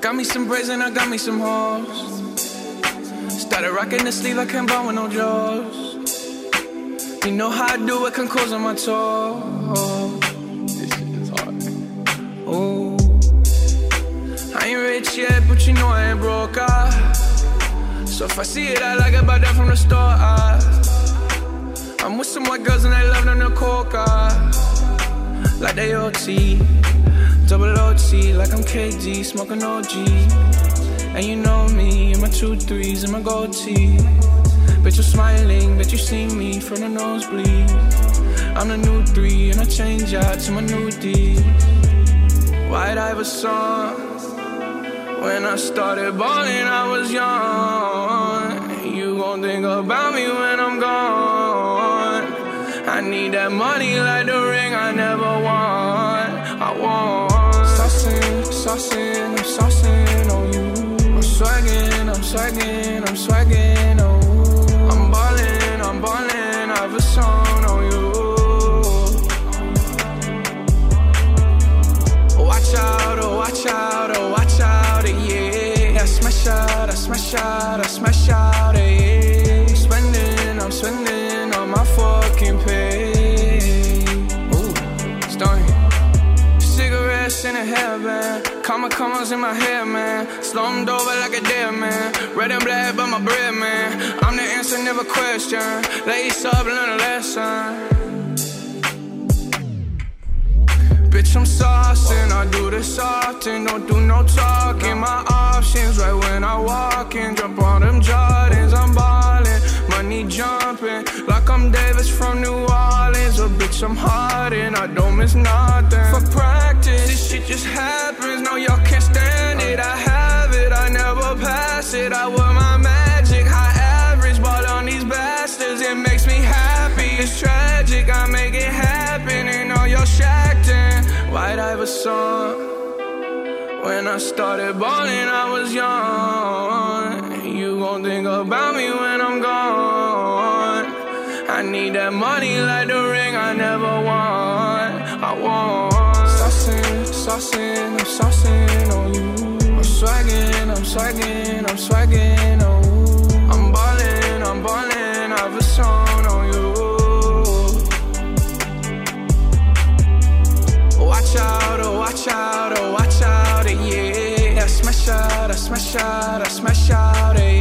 [SPEAKER 21] Got me some braids and I got me some hoes. Started rocking the sleeve, I can't buy with no jaws. You know how I do it, can close on my toes. This shit is hard. Oh, I ain't rich yet, but you know I ain't broke. Ah. So if I see it, I like it, buy that from the store. Ah. I'm with some white girls and they love them to coca. Like they OT. Double OT, like I'm KD, smoking OG. And you know me, in my two threes and my gold tee. Bet you're smiling, bet you see me from the nosebleed. I'm the new three, and I change out to my new D. White Iverson. When I started balling, I was young. You gon' think about me when I'm gone. I need that money like the ring I never won. Saucing, I'm saucing on you. I'm swagging, I'm swagging, I'm swagging, oh. I'm ballin', I'm ballin', I have a song on you. Watch out, oh, watch out, oh, watch out, eh, yeah. I smash out, I smash out, I smash out, eh, yeah. I'm spending, I'm spending on my fucking pay. Ooh, starting. Cigarettes in a hairband. Comma, commas in my head, man. Slummed over like a dead man. Red and black, but my bread, man. I'm the answer, never question. Lace up, learn a lesson. Bitch, I'm saucing. I do this often. Don't do no talking. My options right when I walk in. Jump on them Jordans. I'm ballin' money jumping. Like I'm Davis from New Orleans. But bitch, I'm hard and I don't miss nothing. For practice, this shit just happens. No, y'all can't stand it. I have it, I never pass it. I wear my magic. High average ball on these bastards. It makes me happy. It's tragic, I make it happen. And all y'all shacked in. White Iverson. When I started balling, I was young. You gon' think about me when need that money like the ring I never want. I want. Saucing, saucing, I'm saucing on you. I'm swagging, I'm swagging, I'm swagging on you. I'm ballin', I'm ballin', I've a song on you. Watch out, oh, watch out, oh, watch out, yeah. I smash out, I smash out, I smash out, yeah.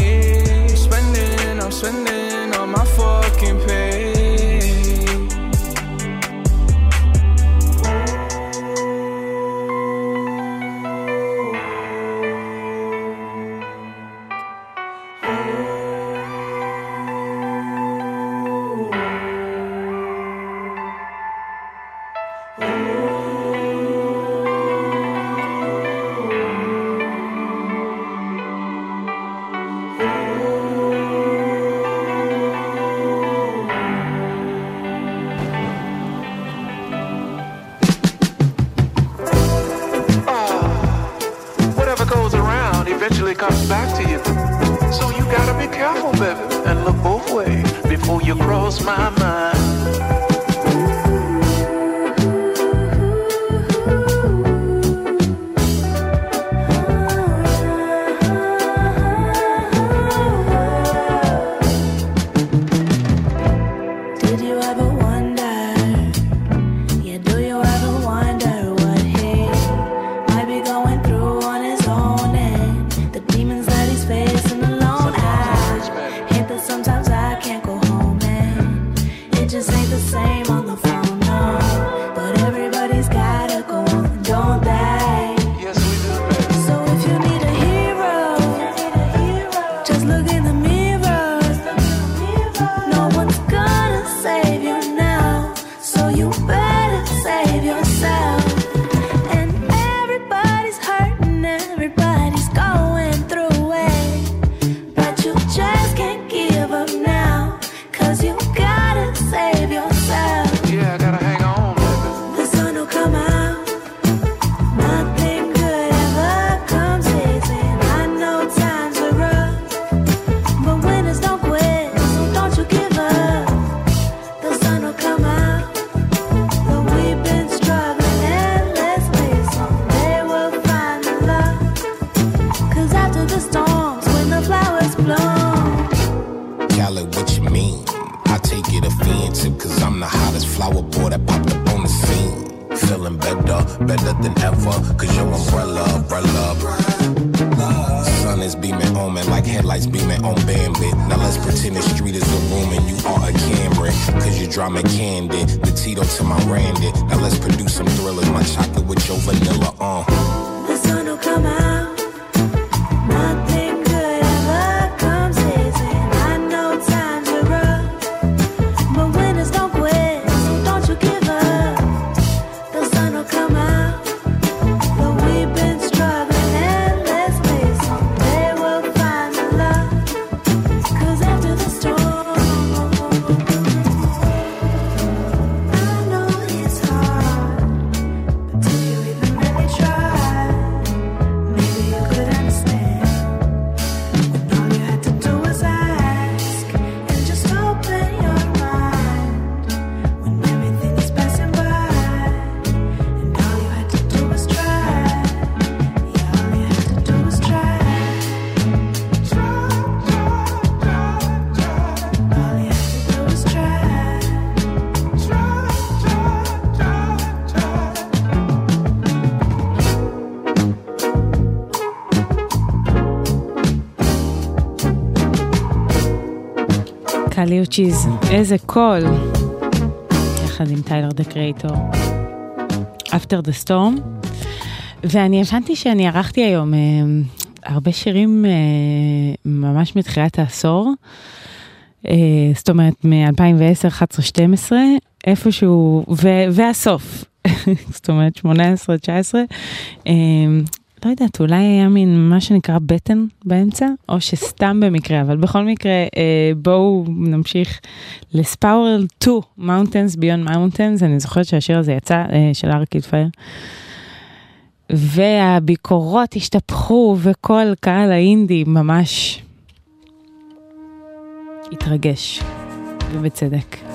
[SPEAKER 8] you cross my mind.
[SPEAKER 11] The sun will come out. קאלי
[SPEAKER 1] אוצ'יס, איזה קול. יחד עם טיילר דה קרייטור. After the Storm. ואני הבנתי שאני ערכתי היום אה, הרבה שירים אה, ממש מתחילת העשור. אה, זאת אומרת, מ-2010, 11, 12, איפשהו, ו- והסוף. זאת אומרת, 18, 19. אה, לא יודעת, אולי היה מין מה שנקרא בטן באמצע, או שסתם במקרה, אבל בכל מקרה, אה, בואו נמשיך לספאורל 2, Mountains Beyond Mountains, אני זוכרת שהשיר הזה יצא, אה, של ארקיד פייר. והביקורות השתפכו, וכל קהל האינדי ממש התרגש, ובצדק.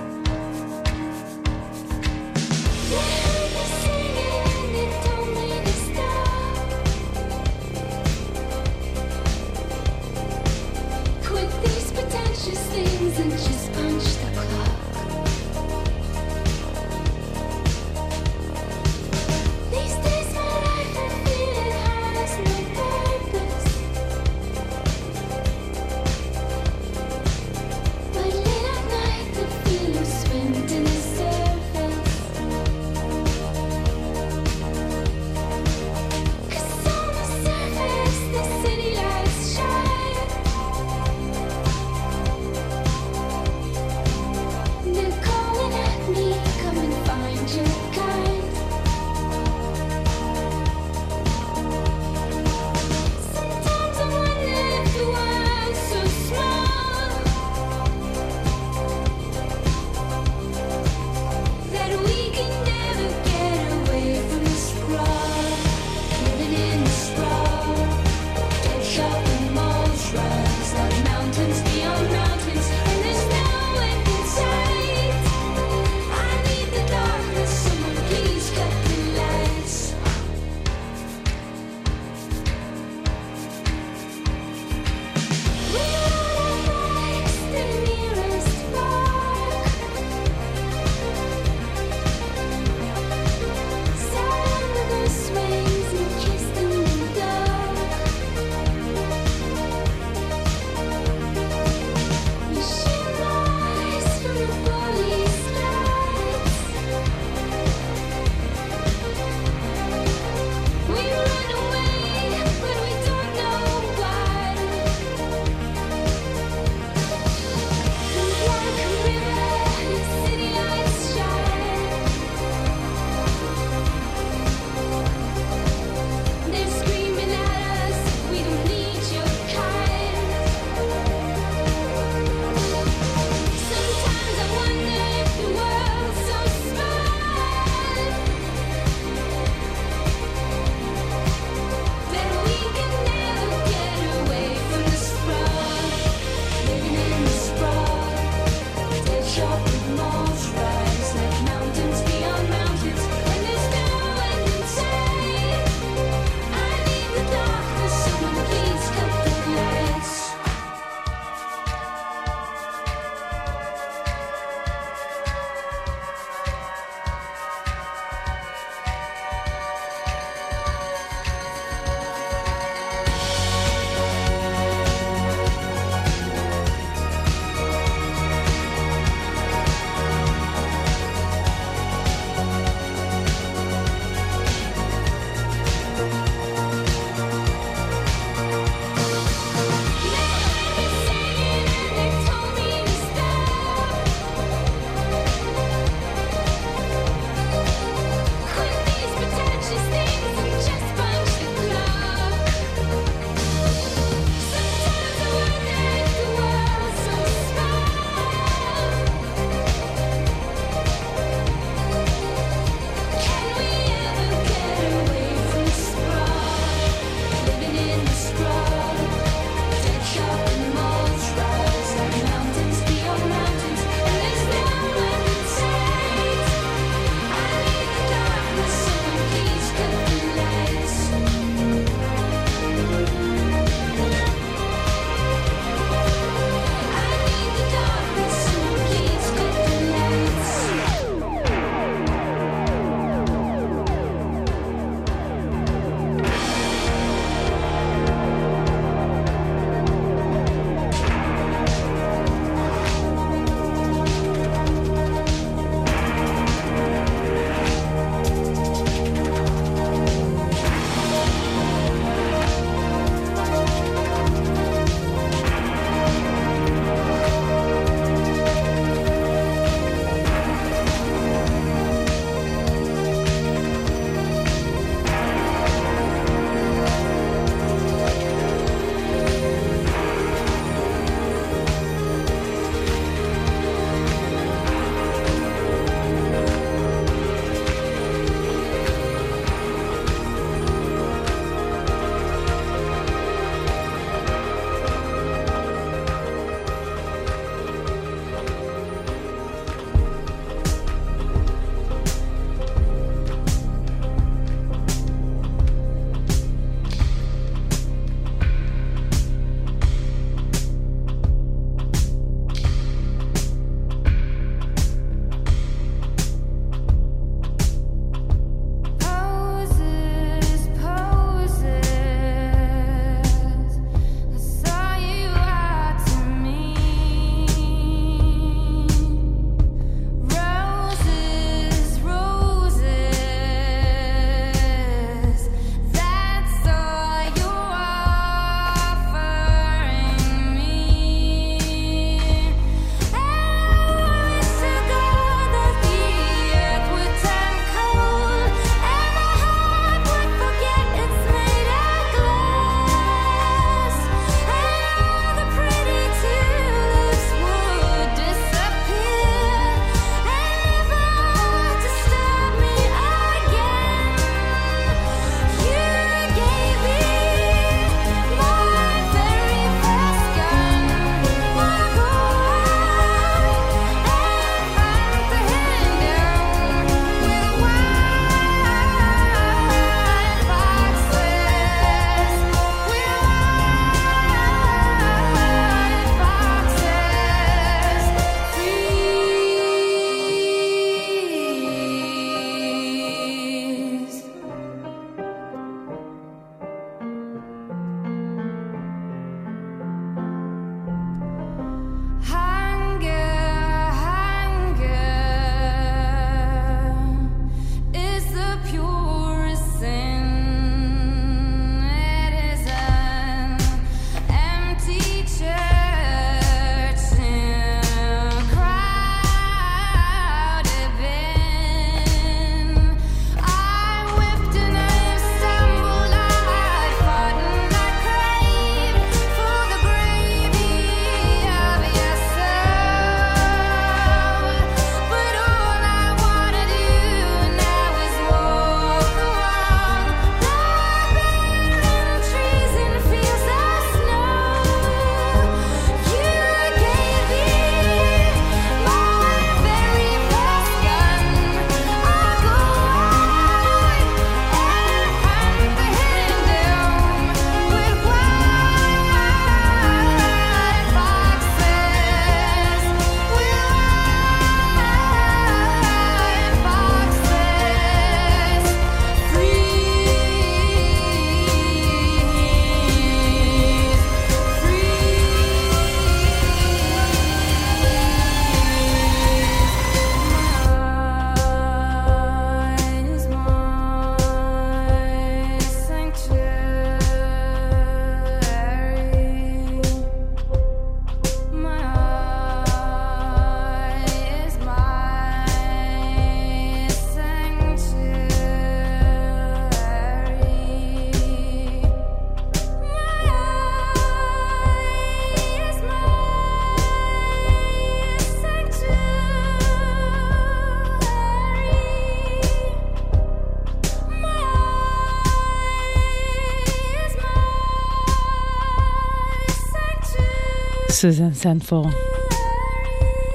[SPEAKER 1] סוזן סנפור.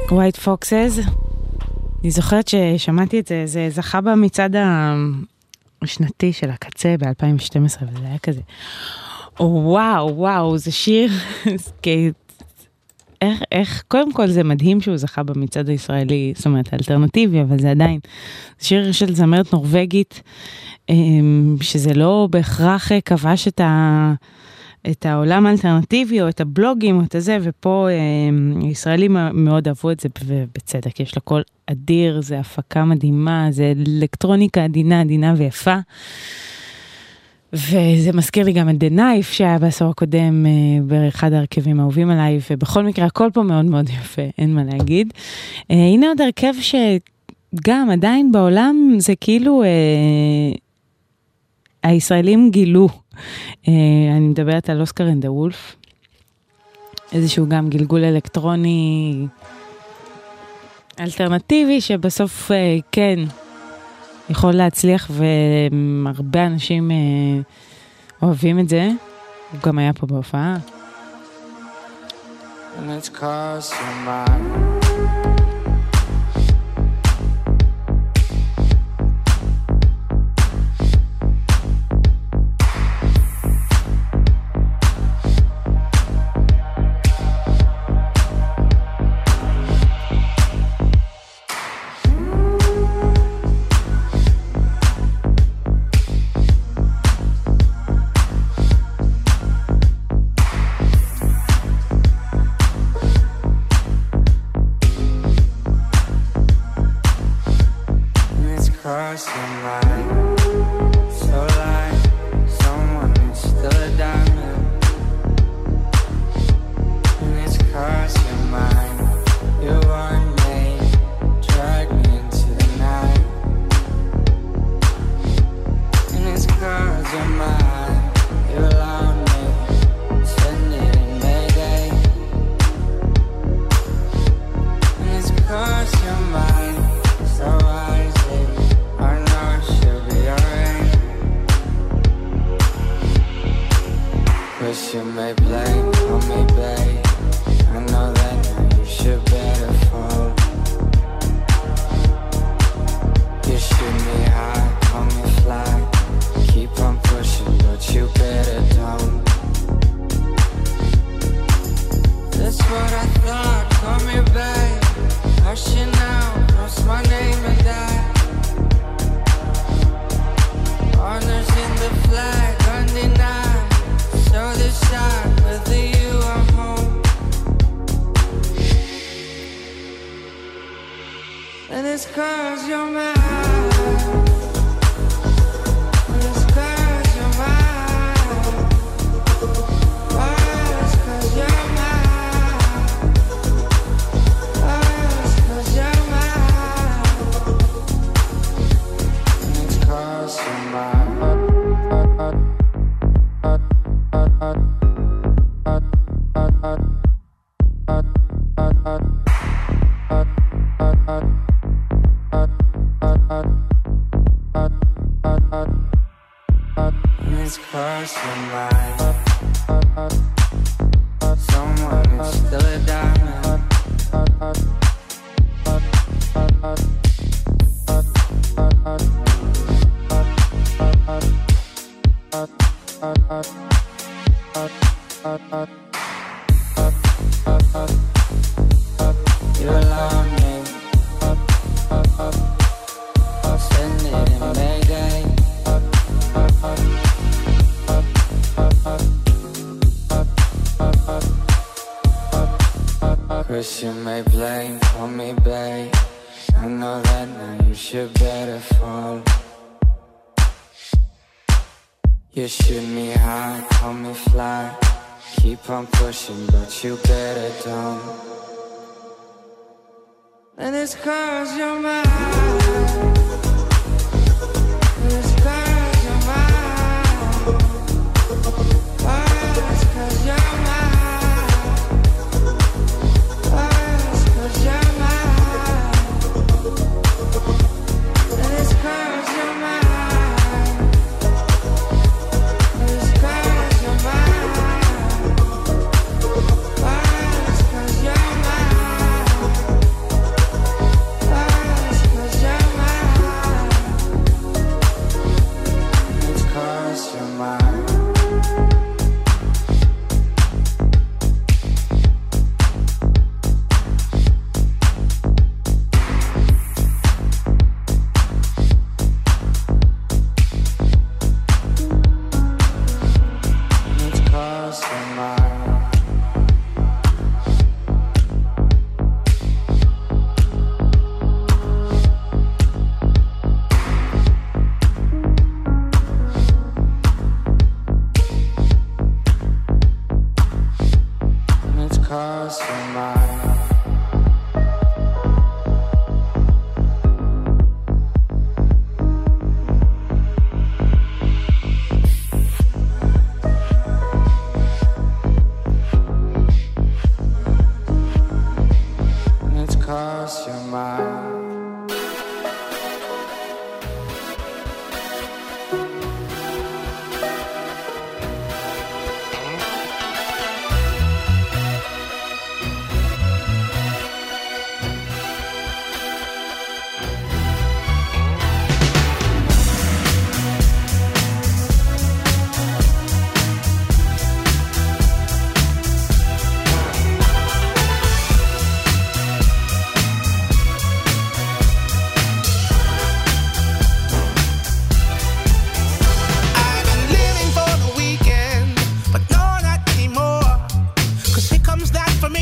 [SPEAKER 1] White Foxes. אני זוכרת ששמעתי את זה, זה זכה במצעד השנתי של הקצה ב-2012, וזה היה כזה, וואו, וואו, זה שיר, כי- איך, איך, קודם כל זה מדהים שהוא זכה במצעד הישראלי, זאת אומרת, האלטרנטיבי, אבל זה עדיין, זה שיר של זמרת נורבגית, אמ, שזה לא בהכרח כבש את ה... את העולם האלטרנטיבי או את הבלוגים או את הזה, ופה אה, ישראלים מאוד אהבו את זה, ובצדק, יש לה קול אדיר, זה הפקה מדהימה, זה אלקטרוניקה עדינה, עדינה ויפה. וזה מזכיר לי גם את The Knife שהיה בעשור הקודם אה, באחד ההרכבים האהובים עליי, ובכל מקרה הכל פה מאוד מאוד יפה, אין מה להגיד. אה, הנה עוד הרכב שגם עדיין בעולם זה כאילו אה, הישראלים גילו. אה, אני מדברת על Oscar and the Wolf, איזשהו גם גלגול אלקטרוני אלטרנטיבי שבסוף אה, כן יכול להצליח והרבה אנשים אה, אוהבים את זה. הוא גם היה פה בהופעה.
[SPEAKER 22] And it's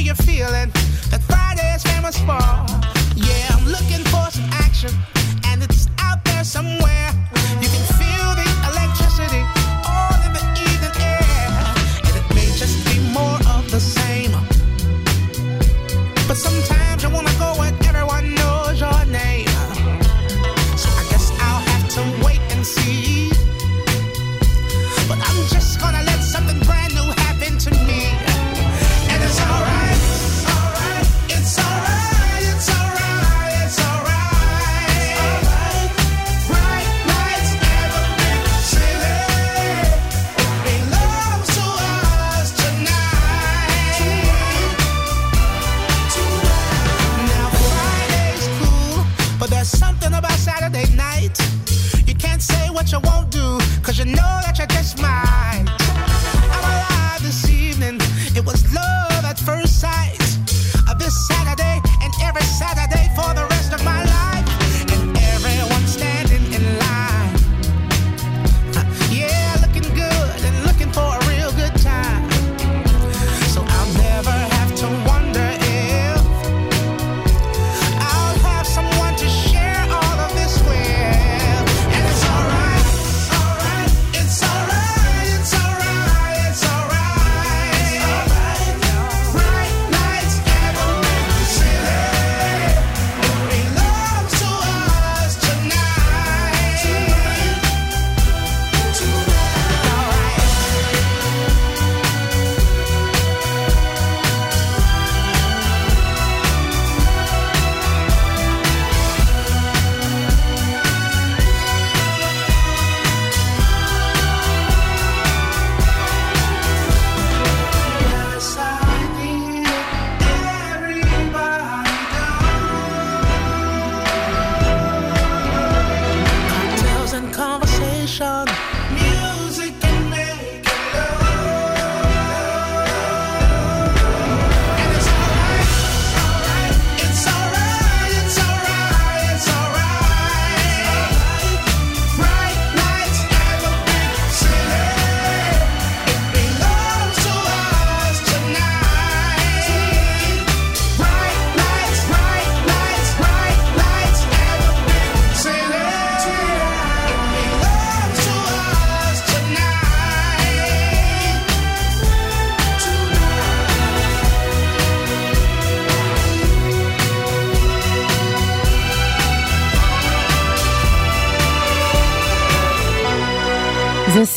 [SPEAKER 23] familiar feeling that Friday is famous for. Yeah, I'm looking for some action, and it's out there somewhere.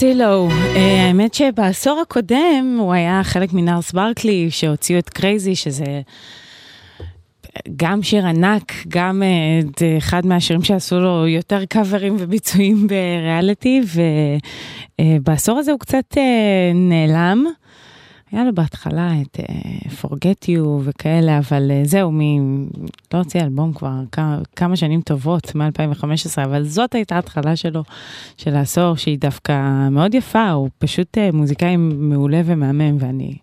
[SPEAKER 1] סילו. אה, האמת שבעשור הקודם הוא היה חלק מנארלס ברקלי, שהוציאו את Crazy, שזה גם שיר ענק, גם אה, את אחד מהשירים שעשו לו יותר קאברים וביצועים בריאליטי, ובעשור הזה הוא קצת אה, נעלם. היה לו בהתחלה את אה, Forget You וכאלה, אבל אה, זהו, מ... לא הוציא אלבום כבר כמה, כמה שנים טובות, מ-2015, אבל זאת הייתה ההתחלה שלו, של העשור, שהיא דווקא מאוד יפה, הוא פשוט uh, מוזיקאי מעולה ומהמם, ואני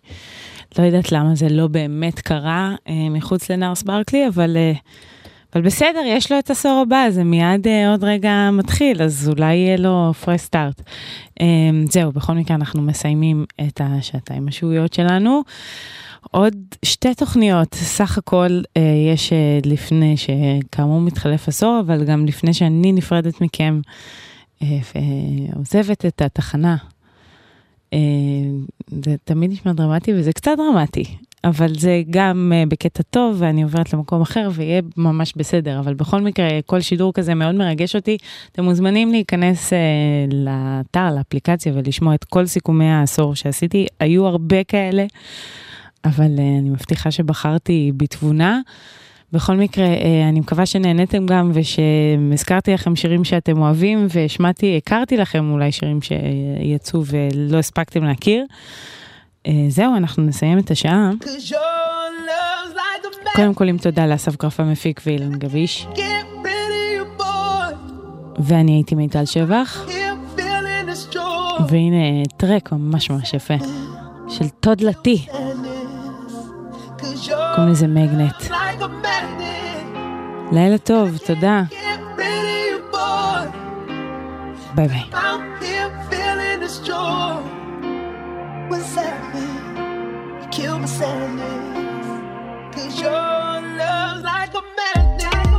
[SPEAKER 1] לא יודעת למה זה לא באמת קרה uh, מחוץ לנארס ברקלי, אבל... Uh, אבל בסדר, יש לו את עשור הבא, זה מיד uh, עוד רגע מתחיל, אז אולי יהיה לו פרס סטארט. Um, זהו, בכל מקרה אנחנו מסיימים את השעתיים השבועיות שלנו. עוד שתי תוכניות, סך הכל uh, יש uh, לפני שכאמור מתחלף עשור, אבל גם לפני שאני נפרדת מכם uh, ועוזבת את התחנה. Uh, זה תמיד נשמע דרמטי וזה קצת דרמטי, אבל זה גם uh, בקטע טוב ואני עוברת למקום אחר ויהיה ממש בסדר, אבל בכל מקרה כל שידור כזה מאוד מרגש אותי. אתם מוזמנים להיכנס uh, לאתר, לאפליקציה ולשמוע את כל סיכומי העשור שעשיתי, היו הרבה כאלה, אבל uh, אני מבטיחה שבחרתי בתבונה. בכל מקרה, אה, אני מקווה שנהניתם גם ושהזכרתי לכם שירים שאתם אוהבים והשמעתי, הכרתי לכם אולי שירים שיצאו ולא הספקתם להכיר. אה, זהו, אנחנו נסיים את השעה. קודם כל עם תודה לאסף גרף המפיק ואילן גביש. ואני הייתי מיטל שבח, והנה טרק ממש ממש יפה, של תודלתי. קוראים לזה מגנט. לילה טוב, תודה. ביי ביי.
[SPEAKER 9] with You kill my sadness. Cause your love's like a madness.